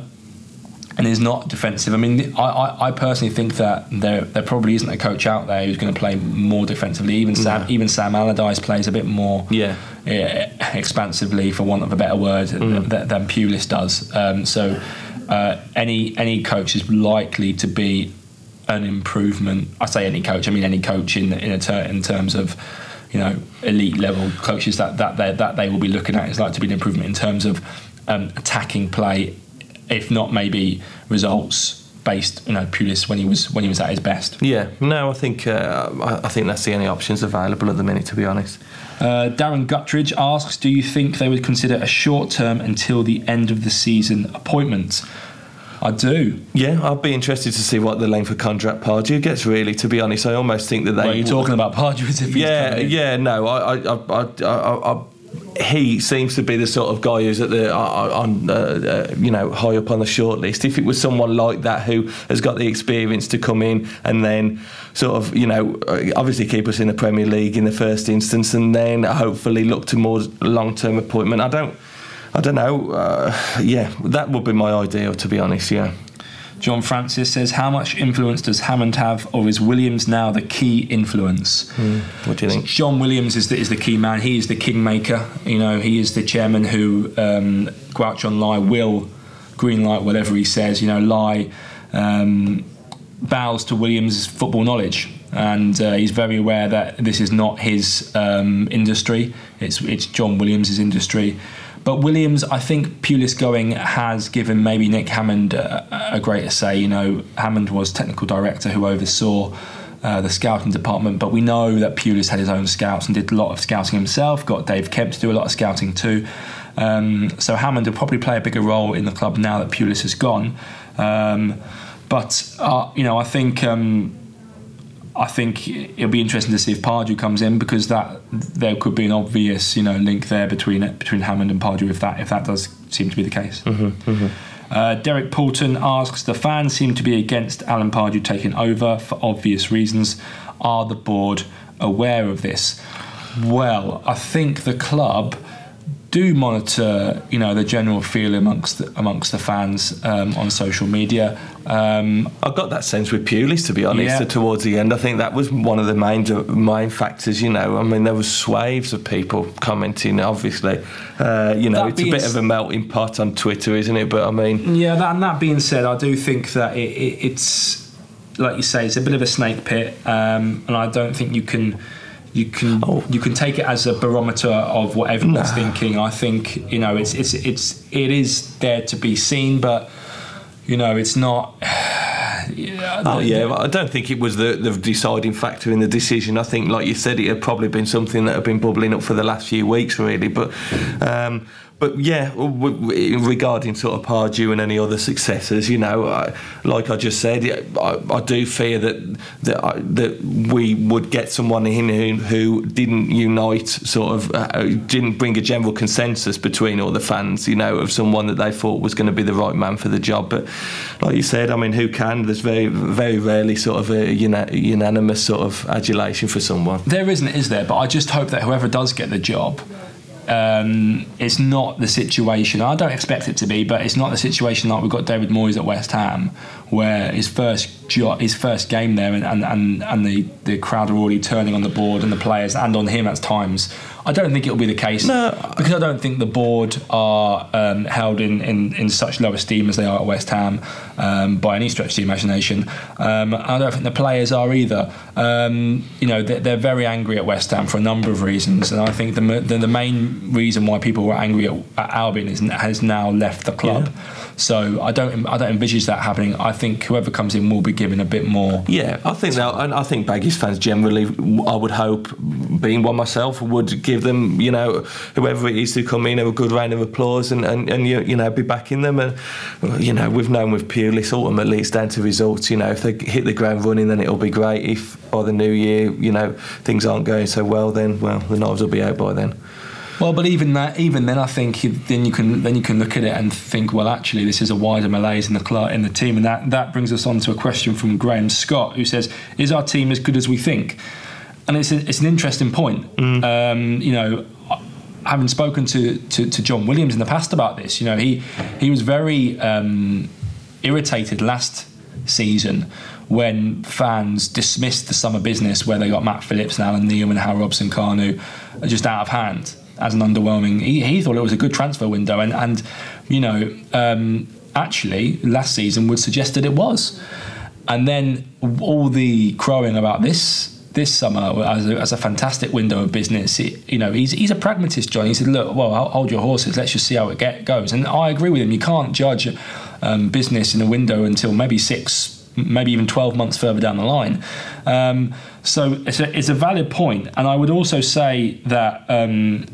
and is not defensive. I mean, I, I, I, personally think that there there probably isn't a coach out there who's going to play more defensively. Even Sam no. even Sam Allardyce plays a bit more yeah. Uh, expansively, for want of a better word, mm. than, than Pulis does. Um, so uh, any any coach is likely to be an improvement. I say any coach. I mean any coach in in, ter- in terms of you know elite level coaches that that they, that they will be looking at is like to be an improvement in terms of um, attacking play if not maybe results based, you know, Pulis when he was when he was at his best. Yeah, no, I think uh, I think that's the only options available at the minute, to be honest. Uh, Darren Guttridge asks, "Do you think they would consider a short-term until the end of the season appointment?" I do. Yeah, I'd be interested to see what the length of contract Pardew gets. Really, to be honest, I almost think that they. Well, you're talking about Pardew as if yeah, yeah. No, I, I, I, I, I he seems to be the sort of guy who's at the uh, on uh, uh, you know high up on the shortlist. If it was someone like that who has got the experience to come in and then sort of you know uh, obviously keep us in the Premier League in the first instance, and then hopefully look to more long term appointment. I don't. I don't know. Uh, yeah, that would be my ideal, to be honest. Yeah. John Francis says, How much influence does Hammond have, or is Williams now the key influence? Mm. What do you think? John Williams is the, is the key man. He is the kingmaker. You know, he is the chairman who, um, Guochuan Lai, will green light whatever he says. You know, Lai um, bows to Williams' football knowledge. And uh, he's very aware that this is not his um, industry; it's it's John Williams' industry. But Williams, I think Pulis going has given maybe Nick Hammond a, a greater say. You know, Hammond was technical director who oversaw uh, the scouting department, but we know that Pulis had his own scouts and did a lot of scouting himself. Got Dave Kemp to do a lot of scouting too. Um, so Hammond will probably play a bigger role in the club now that Pulis has gone. Um, but uh, you know, I think. Um, I think it'll be interesting to see if Pardew comes in because that there could be an obvious you know link there between between Hammond and Pardew if that if that does seem to be the case. Mm-hmm, mm-hmm. Uh, Derek Poulton asks: The fans seem to be against Alan Pardew taking over for obvious reasons. Are the board aware of this? Well, I think the club do monitor, you know, the general feel amongst the, amongst the fans um, on social media. Um, I got that sense with Pulis, to be honest. Yeah. Towards the end, I think that was one of the main main factors. You know, I mean, there were swaves of people commenting. Obviously, uh, you know, that it's a bit of a melting pot on Twitter, isn't it? But I mean, yeah. That, and that being said, I do think that it, it, it's like you say, it's a bit of a snake pit, um, and I don't think you can you can oh. you can take it as a barometer of what everyone's nah. thinking. I think you know it's it's it's it is there to be seen, but you know it's not. Yeah, oh yeah, I don't think it was the, the deciding factor in the decision. I think, like you said, it had probably been something that had been bubbling up for the last few weeks, really. But um, but yeah, regarding sort of Pardew and any other successors, you know, I, like I just said, I, I, do fear that that I, that we would get someone in who, who didn't unite, sort of, uh, didn't bring a general consensus between all the fans, you know, of someone that they thought was going to be the right man for the job. But like you said, I mean, who can? There's very very rarely sort of a unanimous sort of adulation for someone. There isn't, is there? But I just hope that whoever does get the job um, it's not the situation. I don't expect it to be, but it's not the situation like we've got David Moyes at West Ham, where his first jo- his first game there, and, and, and, and the, the crowd are already turning on the board and the players and on him at times. I don't think it'll be the case no. because I don't think the board are um, held in, in, in such low esteem as they are at West Ham um, by any stretch of the imagination. Um, I don't think the players are either. Um, you know, they're, they're, very angry at West Ham for a number of reasons, and I think the the, the main reason why people were angry at, at Albion is, has now left the club. Yeah. So I don't I don't envisage that happening. I think whoever comes in will be given a bit more. Yeah, I think that, and I think Baggies fans generally, I would hope, being one myself, would give them you know whoever it is who come in a good round of applause and and, and you, you know be backing them. And you know we've known with Pulis ultimately it's down to results. You know if they hit the ground running, then it'll be great. If by the new year you know things aren't going so well, then well the knives will be out by then. Well, but even that, even then, I think then you can then you can look at it and think, well, actually, this is a wider malaise in the club, in the team, and that that brings us on to a question from Graham Scott, who says, "Is our team as good as we think?" And it's a, it's an interesting point. Mm. Um, you know, having spoken to, to, to John Williams in the past about this, you know, he he was very um, irritated last season when fans dismissed the summer business where they got Matt Phillips and Allan Nyom and Hal Robson-Kanu just out of hand as an underwhelming. He, he thought it was a good transfer window, and and you know um, actually last season would suggest that it was. And then all the crowing about this this summer as a, as a fantastic window of business. It, you know, he's he's a pragmatist, John. He said, "Look, well, hold your horses. Let's just see how it get, goes." And I agree with him. You can't judge um, business in a window until maybe six, maybe even twelve months further down the line. Um, so it's a, it's a valid point. point, and I would also say that um,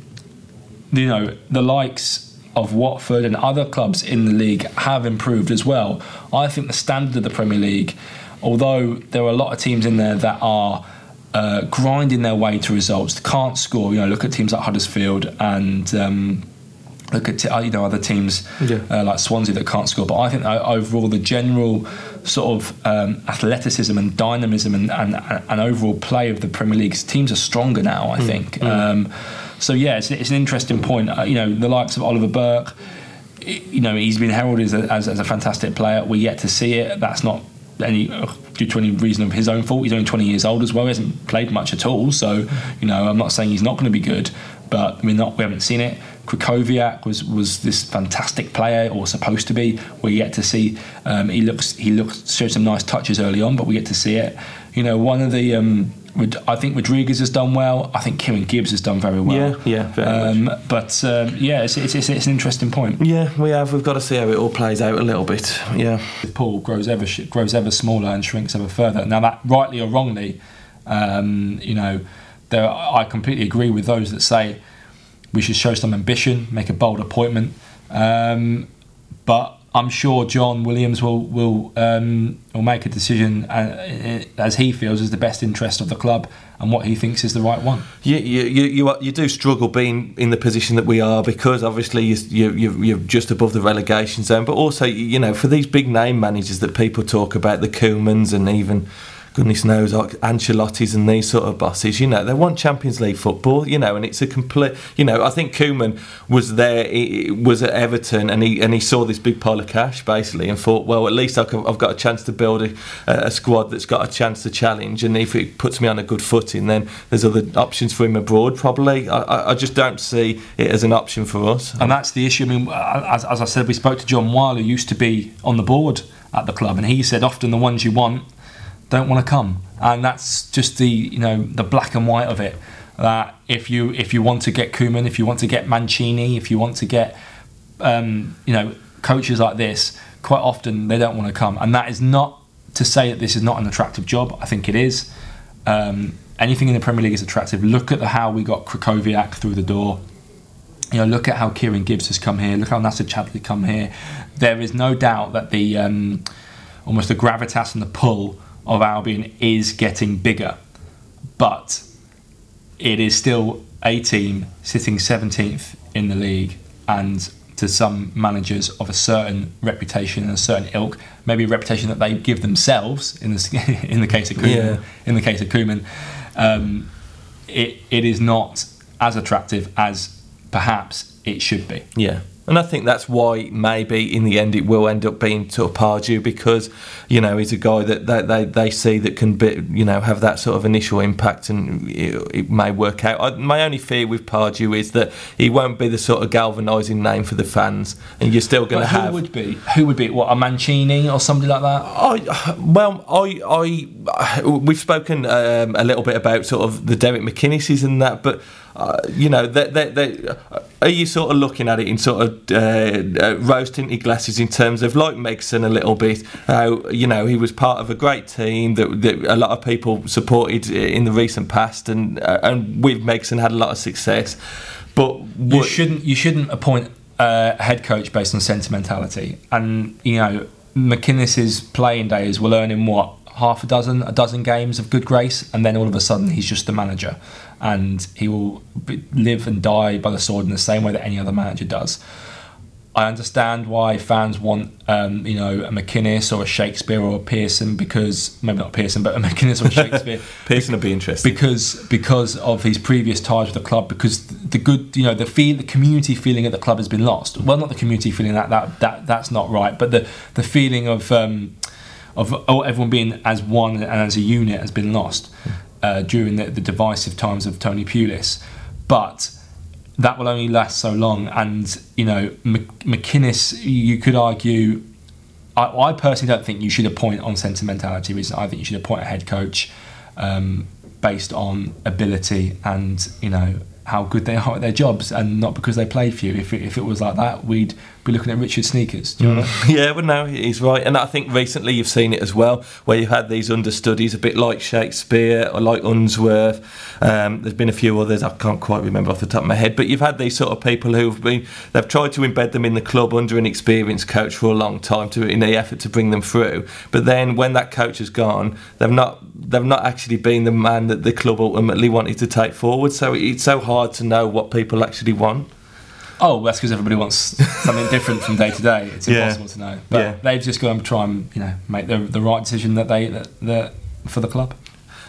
you know, the likes of Watford and other clubs in the league have improved as well. I think the standard of the Premier League, although there are a lot of teams in there that are uh, grinding their way to results, They can't score. You know, look at teams like Huddersfield and. Um, look at uh, you know other teams yeah. uh, like Swansea that can't score. But I think overall the general sort of um, athleticism and dynamism and, and, and overall play of the Premier League's teams are stronger now. I mm. think. Mm. Um, so yeah, it's, it's an interesting point. Uh, you know, the likes of Oliver Burke, you know, he's been heralded as a, as, as a fantastic player. We're yet to see it. That's not any uh, due to any reason of his own fault. He's only 20 years old as well. He hasn't played much at all. So, you know, I'm not saying he's not going to be good, but we're not. We haven't seen it. Krychowiak was was this fantastic player, or supposed to be. We're yet to see. Um, he looks he looks showed some nice touches early on, but we get to see it. You know, one of the um, I think Rodriguez has done well. I think Kieran Gibbs has done very well. Yeah, yeah, um, But um, yeah, it's, it's, it's, it's, an interesting point. Yeah, we have. We've got to see how it all plays out a little bit. Yeah. Paul grows ever grows ever smaller and shrinks ever further. Now that rightly or wrongly, um, you know, there I completely agree with those that say we should show some ambition, make a bold appointment. Um, but I'm sure John Williams will will um, will make a decision uh, as he feels is the best interest of the club and what he thinks is the right one. You you you, you do struggle being in the position that we are because obviously you, you you're just above the relegation zone, but also you know for these big name managers that people talk about, the Koemans and even goodness knows, like Ancelotti's and these sort of bosses, you know, they want Champions League football, you know, and it's a complete, you know, I think Koeman was there, he was at Everton, and he and he saw this big pile of cash basically, and thought, well, at least I've got a chance to build a, a squad that's got a chance to challenge, and if it puts me on a good footing, then there's other options for him abroad. Probably, I, I just don't see it as an option for us. And that's the issue. I mean, as, as I said, we spoke to John Wile, who used to be on the board at the club, and he said often the ones you want don't want to come, and that's just the you know the black and white of it. That if you if you want to get Koeman, if you want to get Mancini, if you want to get um, you know coaches like this, quite often they don't want to come, and that is not to say that this is not an attractive job. I think it is. Um, anything in the Premier League is attractive. Look at the, how we got Krychowiak through the door. You know, look at how Kieran Gibbs has come here. Look how Nacer Chadli come here. There is no doubt that the um, almost the gravitas and the pull of Albion is getting bigger, but it is still a team sitting 17th in the league and to some managers of a certain reputation and a certain ilk, maybe a reputation that they give themselves in the in the case of Koeman. Yeah. In the case of Koeman, um, it it is not as attractive as perhaps it should be. Yeah. And I think that's why maybe in the end it will end up being Pardew because you know he's a guy that they, they, they see that can be you know have that sort of initial impact and it, it may work out. I, my only fear with Pardew is that he won't be the sort of galvanising name for the fans, and you're still going to have. Who would be? Who would be? What a Mancini or somebody like that? I well, I I we've spoken um, a little bit about sort of the Derek McInnes's and that, but uh, you know, they, they, they, are you sort of looking at it in sort of uh, uh, rose tinted glasses in terms of like Megson a little bit? How you know he was part of a great team that, that a lot of people supported in the recent past, and uh, and with Megson had a lot of success. But what, you shouldn't you shouldn't appoint a head coach based on sentimentality, and you know McInnes's playing days will earn him what half a dozen, a dozen games of good grace, and then all of a sudden he's just the manager, and he will live and die by the sword in the same way that any other manager does. I understand why fans want, um, you know, a McInnes or a Shakespeare or a Pearson because maybe not Pearson, but a McInnes or a Shakespeare. Pearson would be interesting because because of his previous ties with the club. Because the good, you know, the feel, the community feeling at the club has been lost. Well, not the community feeling that that that that's not right, but the the feeling of. Um, of oh, everyone being as one and as a unit has been lost uh, during the, the, divisive times of Tony Pulis. But that will only last so long. And, you know, McInnes, you could argue, I, I, personally don't think you should appoint on sentimentality reasons. I think you should appoint a head coach um, based on ability and, you know, how good they are at their jobs and not because they played for you. If if it was like that, we'd be looking at Richard Sneekes. Mm. Yeah, but no, he's right. And I think recently you've seen it as well, where you've had these understudies, a bit like Shakespeare or like Unsworth. Um, there's been a few others, I can't quite remember off the top of my head, but you've had these sort of people who've been, they've tried to embed them in the club under an experienced coach for a long time to in the effort to bring them through. But then when that coach has gone, they've not they've not actually been the man that the club ultimately wanted to take forward. So it's so hard to know what people actually want. Oh, that's because everybody wants something different from day to day. It's impossible to know. But yeah. they've just got to try and you know make the, the right decision that they that, that for the club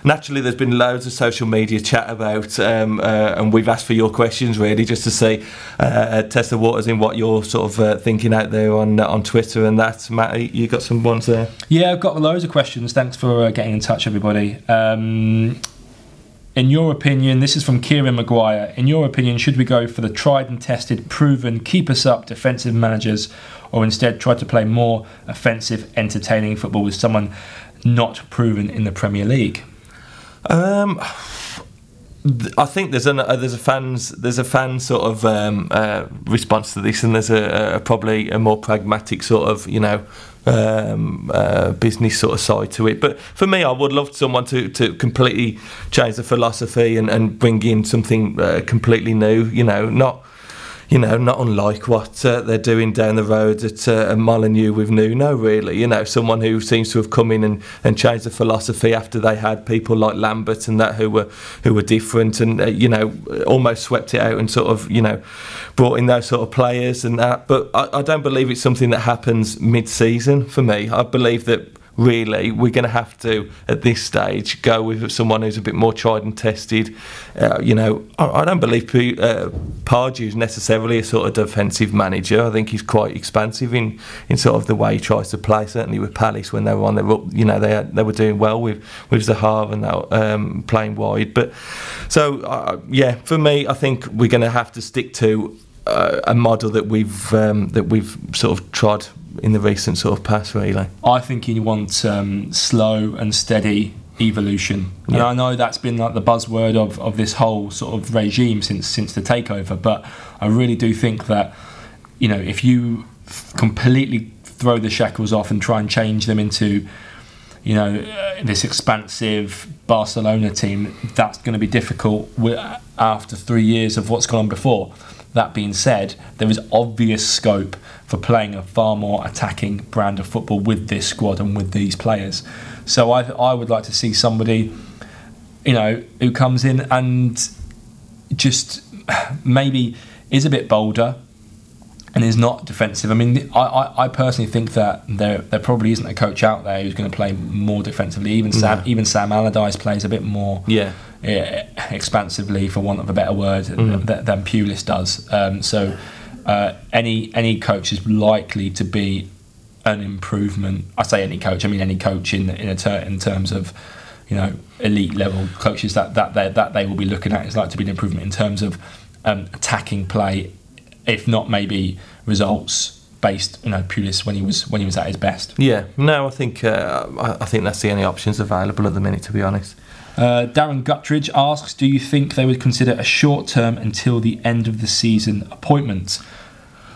naturally there's been loads of social media chat about um, uh, and we've asked for your questions really just to see uh, uh, test the waters in what you're sort of uh, thinking out there on uh, on Twitter and that Matt you got some ones there yeah I've got loads of questions thanks for uh, getting in touch everybody um, in your opinion, this is from Kieran Maguire. In your opinion, should we go for the tried and tested, proven, keep us up defensive managers, or instead try to play more offensive, entertaining football with someone not proven in the Premier League? Um, I think there's a uh, there's a fans there's a fan sort of um, uh, response to this, and there's a, a, probably a more pragmatic sort of you know um, uh, business sort of side to it. But for me, I would love someone to, to completely change the philosophy and, and bring in something uh, completely new. You know, not you know, not unlike what uh, they're doing down the road at uh, Molineux with Nuno, really. You know, someone who seems to have come in and, and changed the philosophy after they had people like Lambert and that who were who were different and uh, you know almost swept it out and sort of you know brought in those sort of players and that. But I, I don't believe it's something that happens mid-season for me. I believe that really we're going to have to at this stage go with someone who's a bit more tried and tested. Uh, you know I, I, don't believe P- uh, necessarily a sort of defensive manager. I think he's quite expansive in, in sort of the way he tries to play certainly with Palace when they were on their you know they they were doing well with with Zaha and that, um, playing wide. But so uh, yeah for me I think we're going to have to stick to uh, a model that we've um, that we've sort of trod in the recent sort of past, really. I think you want um, slow and steady evolution. And Yeah. I know that's been like the buzzword of, of this whole sort of regime since since the takeover, but I really do think that you know if you f- completely throw the shackles off and try and change them into you know uh, this expansive Barcelona team, that's going to be difficult after three years of what's gone on before. That being said, there is obvious scope for playing a far more attacking brand of football with this squad and with these players. So I, I would like to see somebody, you know, who comes in and just maybe is a bit bolder and is not defensive. I mean, I, I, I personally think that there there probably isn't a coach out there who's going to play more defensively. Even Sam No. even Sam Allardyce plays a bit more Yeah. Eh, expansively, for want of a better word, Mm. th- than Pulis does. Um, so uh, any any coach is likely to be an improvement. I say any coach. I mean any coach in in a ter- in terms of you know elite level coaches that that they, that they will be looking at is like to be an improvement in terms of um, attacking play, if not maybe results based. You know Pulis when he was when he was at his best. Yeah, no, I think uh, I, I think that's the only options available at the minute, to be honest. Uh, Darren Guttridge asks, "Do you think they would consider a short-term until the end of the season appointment?"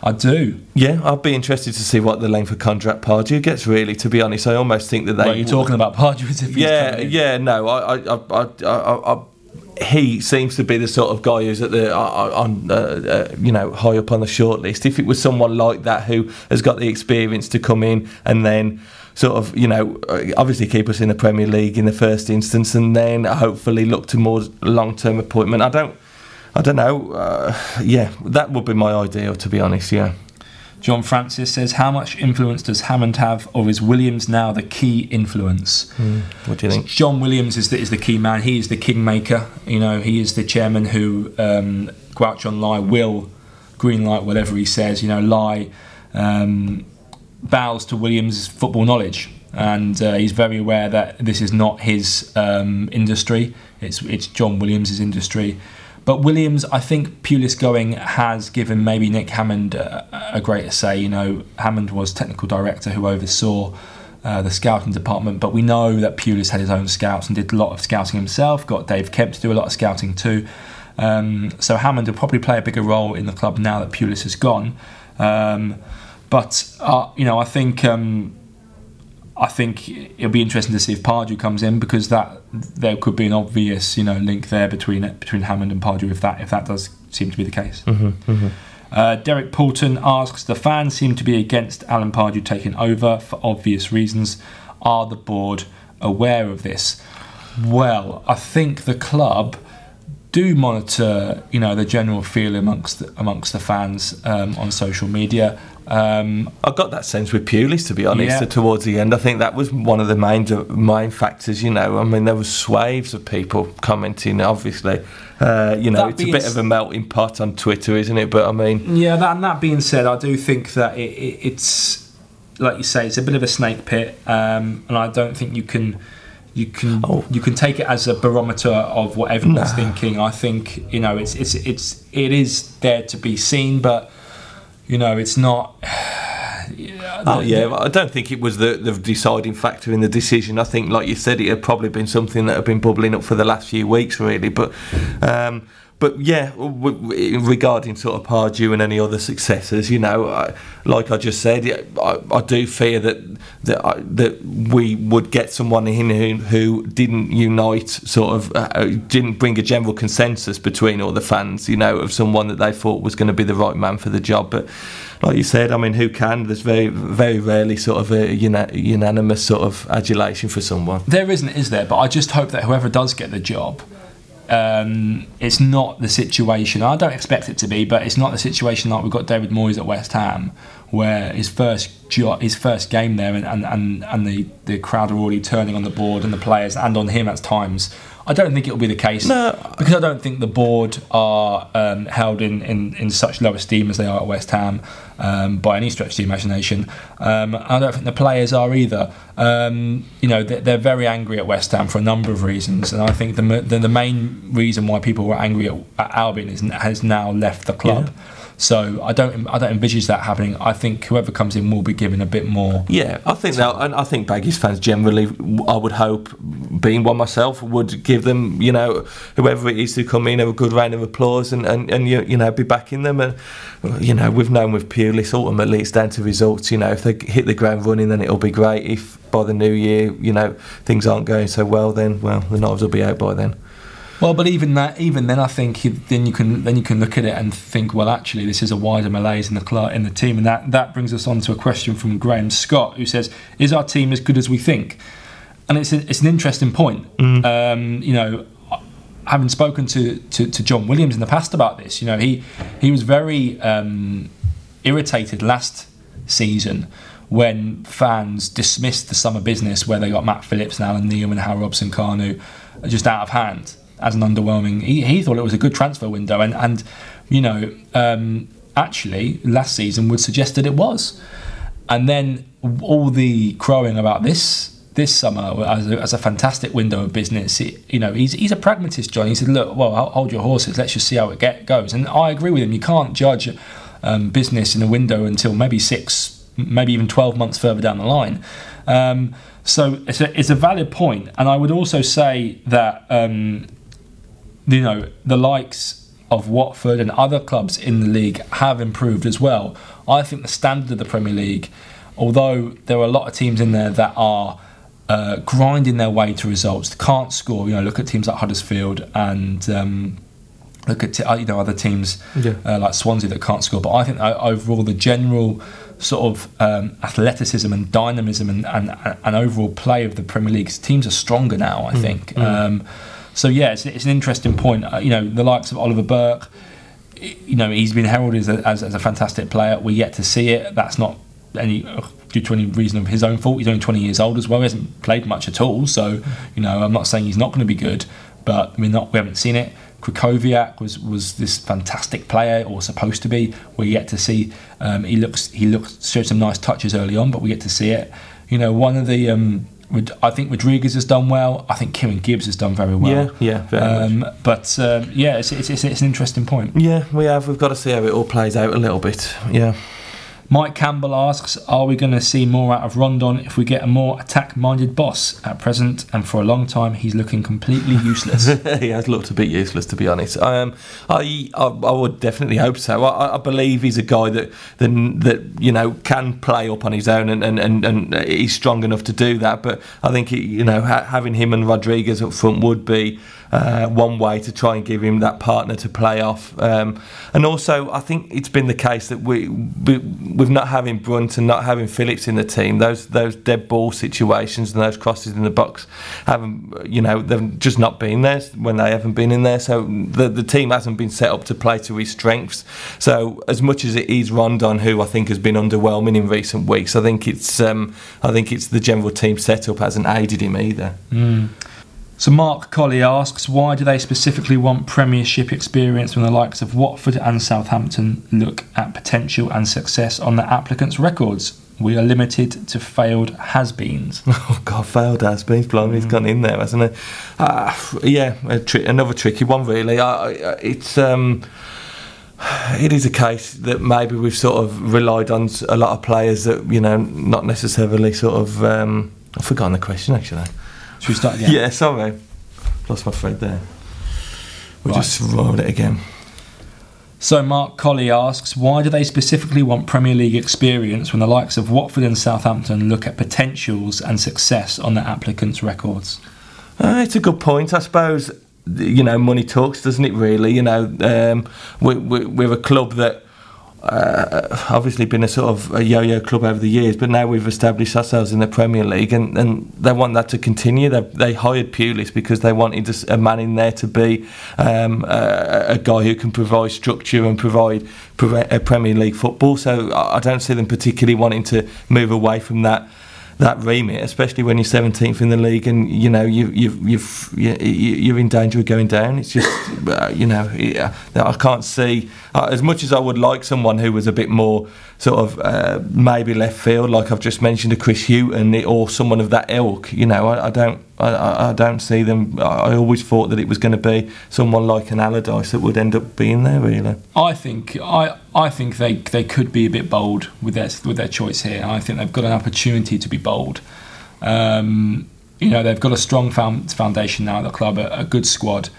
I do. Yeah, I'd be interested to see what the length of contract Pardew gets. Really, to be honest, I almost think that they. well, you're talking about Pardew as if he's Yeah, yeah, no, I, I, I, I, I, I he seems to be the sort of guy who's at the uh, on uh, uh, you know high up on the short list. If it was someone like that who has got the experience to come in and then sort of you know uh, obviously keep us in the Premier League in the first instance, and then hopefully look to more long term appointment. I don't. I don't know. Uh, yeah, that would be my ideal, to be honest. Yeah. John Francis says, "How much influence does Hammond have, or is Williams now the key influence?" What do you think? John Williams is the, is the key man. He is the kingmaker. You know, he is the chairman who um, Guochuan Lai will green light whatever he says. You know, Lai um, bows to Williams' football knowledge, and uh, he's very aware that this is not his um, industry. It's it's John Williams' industry. But Williams, I think Pulis going has given maybe Nick Hammond a, a greater say. You know, Hammond was technical director who oversaw uh, the scouting department, but we know that Pulis had his own scouts and did a lot of scouting himself. Got Dave Kemp to do a lot of scouting too. Um, so Hammond will probably play a bigger role in the club now that Pulis has gone. Um, but uh, you know, I think um, I think it'll be interesting to see if Pardew comes in because that there could be an obvious you know link there between between Hammond and Pardew if that if that does seem to be the case. Uh, Derek Poulton asks: The fans seem to be against Alan Pardew taking over for obvious reasons. Are the board aware of this? Well, I think the club do monitor, you know, the general feel amongst the, amongst the fans um, on social media. Um, I got that sense with Pulis, to be honest. Yeah. Towards the end, I think that was one of the main main factors. You know, I mean, there were swaves of people commenting. Obviously, uh, you know, That it's a bit s- of a melting pot on Twitter, isn't it? But I mean, Yeah, that, and that being said, I do think that it, it, it's like you say, it's a bit of a snake pit, um, and I don't think you can you can Oh. you can take it as a barometer of what everyone's No. thinking. I think you know it's it's it's it is there to be seen, but you know it's not. oh yeah, I don't think it was the, the deciding factor in the decision. I think, like you said, it had probably been something that had been bubbling up for the last few weeks, really. But, um, but yeah, w- w- regarding sort of Pardew and any other successors, you know, I, like I just said, I, I do fear that that I, that we would get someone in who, who didn't unite, sort of, uh, didn't bring a general consensus between all the fans, you know, of someone that they thought was going to be the right man for the job, but like you said, I mean, who can? There's very, very rarely sort of a una- unanimous sort of adulation for someone. There isn't, is there? But I just hope that whoever does get the job, um, it's not the situation. I don't expect it to be, but it's not the situation like we've got David Moyes at West Ham, where his first jo- his first game there, and, and, and, and the, the crowd are already turning on the board and the players and on him at times. I don't think it'll be the case No. because I don't think the board are um, held in, in, in such low esteem as they are at West Ham um, by any stretch of the imagination. Um, I don't think the players are either. Um, you know, they're, they're very angry at West Ham for a number of reasons, and I think the the, the main reason why people were angry at, at Albion is, has now left the club. So I don't I don't envisage that happening. I think whoever comes in will be given a bit more. Yeah, I think that, and I think Baggies fans generally, I would hope, being one myself, would give them, you know, whoever it is to come in, a good round of applause and, and, and you, you know, be backing them. And, you know, we've known with Pulis, ultimately it's down to results. You know, if they hit the ground running, then it'll be great. If by the new year, you know, things aren't going so well, then, well, the knives will be out by then. Well, but even that, even then, I think then you can then you can look at it and think, well, actually, this is a wider malaise in the in the team, and that that brings us on to a question from Graham Scott, who says, "Is our team as good as we think?" And it's a, it's an interesting point. Mm. Um, you know, having spoken to, to, to John Williams in the past about this, you know, he he was very um, irritated last season when fans dismissed the summer business where they got Matt Phillips and Allan Nyom and Hal Robson-Kanu just out of hand as an underwhelming. He, he thought it was a good transfer window, and and you know um, actually last season would suggest that it was. And then all the crowing about this this summer as a, as a fantastic window of business. It, you know, he's he's a pragmatist, John. He said, "Look, well, hold your horses. Let's just see how it get, goes." And I agree with him. You can't judge um, business in a window until maybe six, maybe even twelve months further down the line. Um, so it's a, it's a valid point, and I would also say that um, you know, the likes of Watford and other clubs in the league have improved as well. I think the standard of the Premier League, although there are a lot of teams in there that are uh, grinding their way to results, can't score. You know, look at teams like Huddersfield and um, look at uh, you know other teams yeah. uh, like Swansea that can't score. But I think uh, overall the general sort of um, athleticism and dynamism and, and, and overall play of the Premier League teams are stronger now. I mm. think. Mm. Um, so yeah, it's, it's an interesting point. Uh, you know, the likes of Oliver Burke, you know, he's been heralded as a, as, as a fantastic player. We're yet to see it. That's not any due to any reason of his own fault. He's only 20 years old as well. He hasn't played much at all. So, you know, I'm not saying he's not going to be good, but we're not. We haven't seen it. Krychowiak was was this fantastic player, or supposed to be. We're yet to see. Um, he looks he looks showed some nice touches early on, but we get to see it. You know, one of the um, I think Rodriguez has done well. I think Kieran Gibbs has done very well. Yeah, yeah, um, But um, yeah, it's, it's, it's, it's, an interesting point. Yeah, we have. We've got to see how it all plays out a little bit. Yeah. Mike Campbell asks, "Are we going to see more out of Rondon if we get a more attack-minded boss at present?" And for a long time, he's looking completely useless. he has looked a bit useless, to be honest. Um, I, I, I would definitely hope so. I, I, believe he's a guy that, that that you know can play up on his own, and, and, and, and he's strong enough to do that. But I think you know having him and Rodriguez up front would be uh, one way to try and give him that partner to play off. Um, and also, I think it's been the case that we, we, with not having Brunt and not having Phillips in the team, those those dead ball situations and those crosses in the box haven't, you know, they've just not been there when they haven't been in there. So the the team hasn't been set up to play to his strengths. So as much as it is Rondon, who I think has been underwhelming in recent weeks, I think it's um, I think it's the general team setup hasn't aided him either. Mm. So Mark Colley asks, why do they specifically want Premiership experience when the likes of Watford and Southampton look at potential and success on the applicants' records? We are limited to failed has-beens. Oh God, failed has-beens. Blimey, mm. he's gone in there, hasn't he? Uh, yeah, tri- another tricky one, really. Uh, it's. Um, it is a case that maybe we've sort of relied on a lot of players that you know not necessarily sort of um, I've forgotten the question actually should we start again? Yeah, sorry. Lost my thread there. We'll right. just roll it again. So Mark Colley asks, why do they specifically want Premier League experience when the likes of Watford and Southampton look at potentials and success on the applicants' records? Uh, it's a good point, I suppose. You know, money talks, doesn't it? Really, you know, um, we, we, we're a club that uh, obviously been a sort of a yo-yo club over the years, but now we've established ourselves in the Premier League, and, and they want that to continue. They, they hired Pulis because they wanted a man in there to be um, a, a, guy who can provide structure and provide, a Premier League football. So I don't see them particularly wanting to move away from that that remit, especially when you're 17th in the league and you know you you've, you've you're in danger of going down. It's just uh, you know I can't see uh, as much as I would like someone who was a bit more sort of uh, maybe left field, like I've just mentioned, a Chris Hughton or someone of that ilk. You know, I, I don't I, I, don't see them. I always thought that it was going to be someone like an Allardyce that would end up being there. Really, I think I I think they they could be a bit bold with their with their choice here. I think they've got an opportunity to be bold. Um, you know, they've got a strong foundation now at the club, a, a good squad,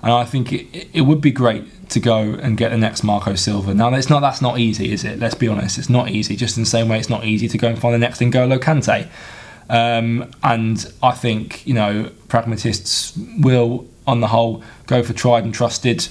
and I think it, it would be great to go and get the next Marco Silva. Now, that's not that's not easy, is it? Let's be honest, it's not easy. Just in the same way, it's not easy to go and find the next N'Golo Kante. Um, and I think you know pragmatists will, on the whole, go for tried and trusted.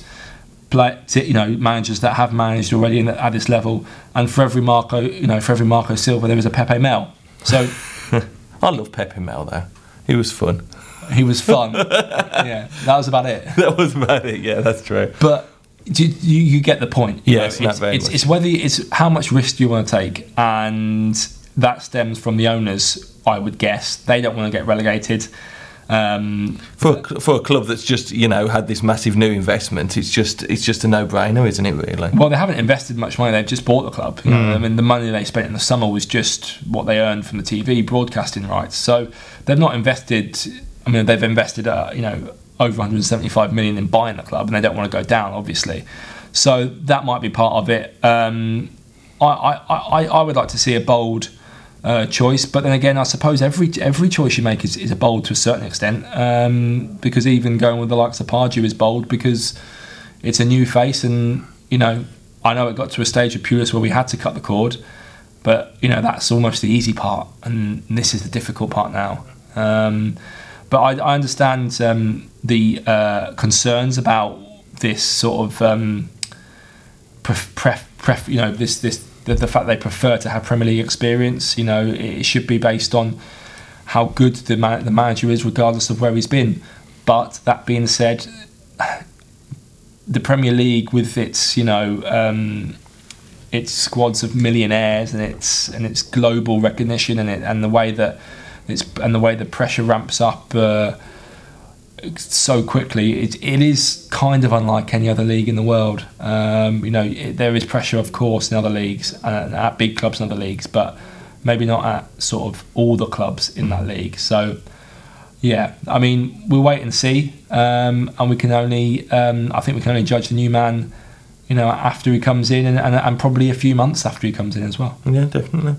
Play, you know, managers that have managed already at this level, and for every Marco, you know, for every Marco Silva, there is a Pepe Mel. So, I love Pepe Mel though. He was fun. He was fun. yeah, that was about it. That was about it. Yeah, that's true. But you, you, get the point. Yes, it's, it's, it's, whether it's how much risk do you want to take, and that stems from the owners I would guess. They don't want to get relegated. Um, for for a club that's just you know had this massive new investment, it's just it's just a no brainer, isn't it? Really. Well, they haven't invested much money. They've just bought the club. You know? mm. I mean, the money they spent in the summer was just what they earned from the TV broadcasting rights. So they've not invested. I mean, they've invested uh, you know over 175 million in buying the club, and they don't want to go down, obviously. So that might be part of it. Um, I, I, I, I would like to see a bold uh, choice. But then again, I suppose every every choice you make is, is a bold to a certain extent. Um, because even going with the likes of Pardew is bold because it's a new face, and you know, I know it got to a stage of Pulis where we had to cut the cord, but you know that's almost the easy part, and this is the difficult part now. Um, but I, I understand um, the uh, concerns about this sort of um, pref, pref, pref, you know this this the, the fact they prefer to have Premier League experience. You know, it should be based on how good the man, the manager is, regardless of where he's been. But that being said, the Premier League with its you know um, its squads of millionaires and its and its global recognition and it and the way that it's and the way the pressure ramps up. Uh, so quickly. It, it is kind of unlike any other league in the world. Um, you know, it, there is pressure, of course, in other leagues, uh, at big clubs in other leagues, but maybe not at sort of all the clubs in that league. So, yeah, I mean, we'll wait and see, um, and we can only, um, I think we can only judge the new man, you know, after he comes in, and, and, and probably a few months after he comes in as well. Yeah, definitely.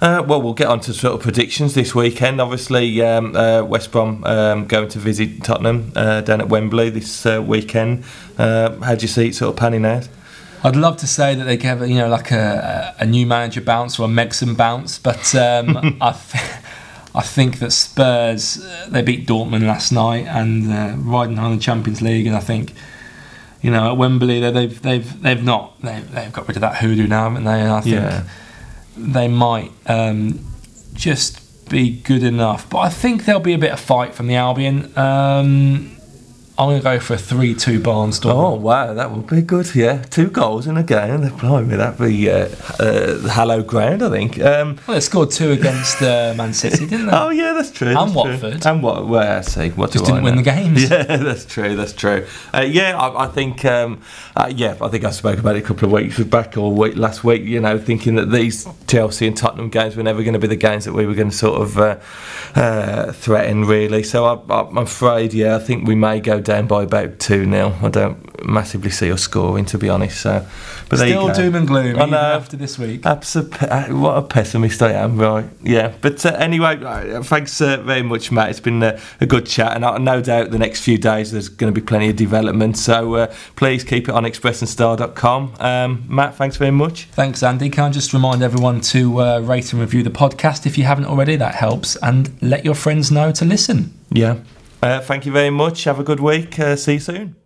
Uh, well, we'll get on to sort of predictions this weekend. Obviously, um, uh, West Brom um, going to visit Tottenham uh, down at Wembley this uh, weekend. Uh, how do you see it sort of panning out? I'd love to say that they give you know like a, a new manager bounce or a Megson bounce, but um, I, th- I think that Spurs uh, they beat Dortmund last night and riding on the Champions League, and I think you know at Wembley they've they've they've not they've, they've got rid of that hoodoo now, haven't they? And I think. Yeah they might um, just be good enough. But I think there'll be a bit of fight from the Albion. Um, I'm going to go for a 3 2 Barnstorm. Oh, wow, that would be good, yeah. Two goals in a game. Blimey, that'd be uh, uh, hallowed ground, I think. Um, well, they scored two against uh, Man City, didn't they? oh, yeah, that's true. And that's Watford. True. And what? Well, I see. What Just didn't win the games. Yeah, that's true, that's true. Uh, yeah, I, I think, um, uh, yeah, I think I spoke about it a couple of weeks back or week, last week, you know, thinking that these Chelsea and Tottenham games were never going to be the games that we were going to sort of uh, threaten, really. So I, I'm afraid, yeah, I think we may go down by about 2 0. I don't massively see us scoring, to be honest. So, but Still doom and gloom I know, after this week. Absolutely. Uh, what a pessimist I am, right? Yeah. But uh, anyway, uh, thanks uh, very much, Matt. It's been uh, a good chat, and I, no doubt the next few days there's going to be plenty of development. So uh, please keep it on expressandstar.com. Um, Matt, thanks very much. Thanks, Andy. Can I just remind everyone to rate and review the podcast if you haven't already? That helps. And let your friends know to listen. Yeah. Uh, thank you very much. Have a good week. Uh, see you soon.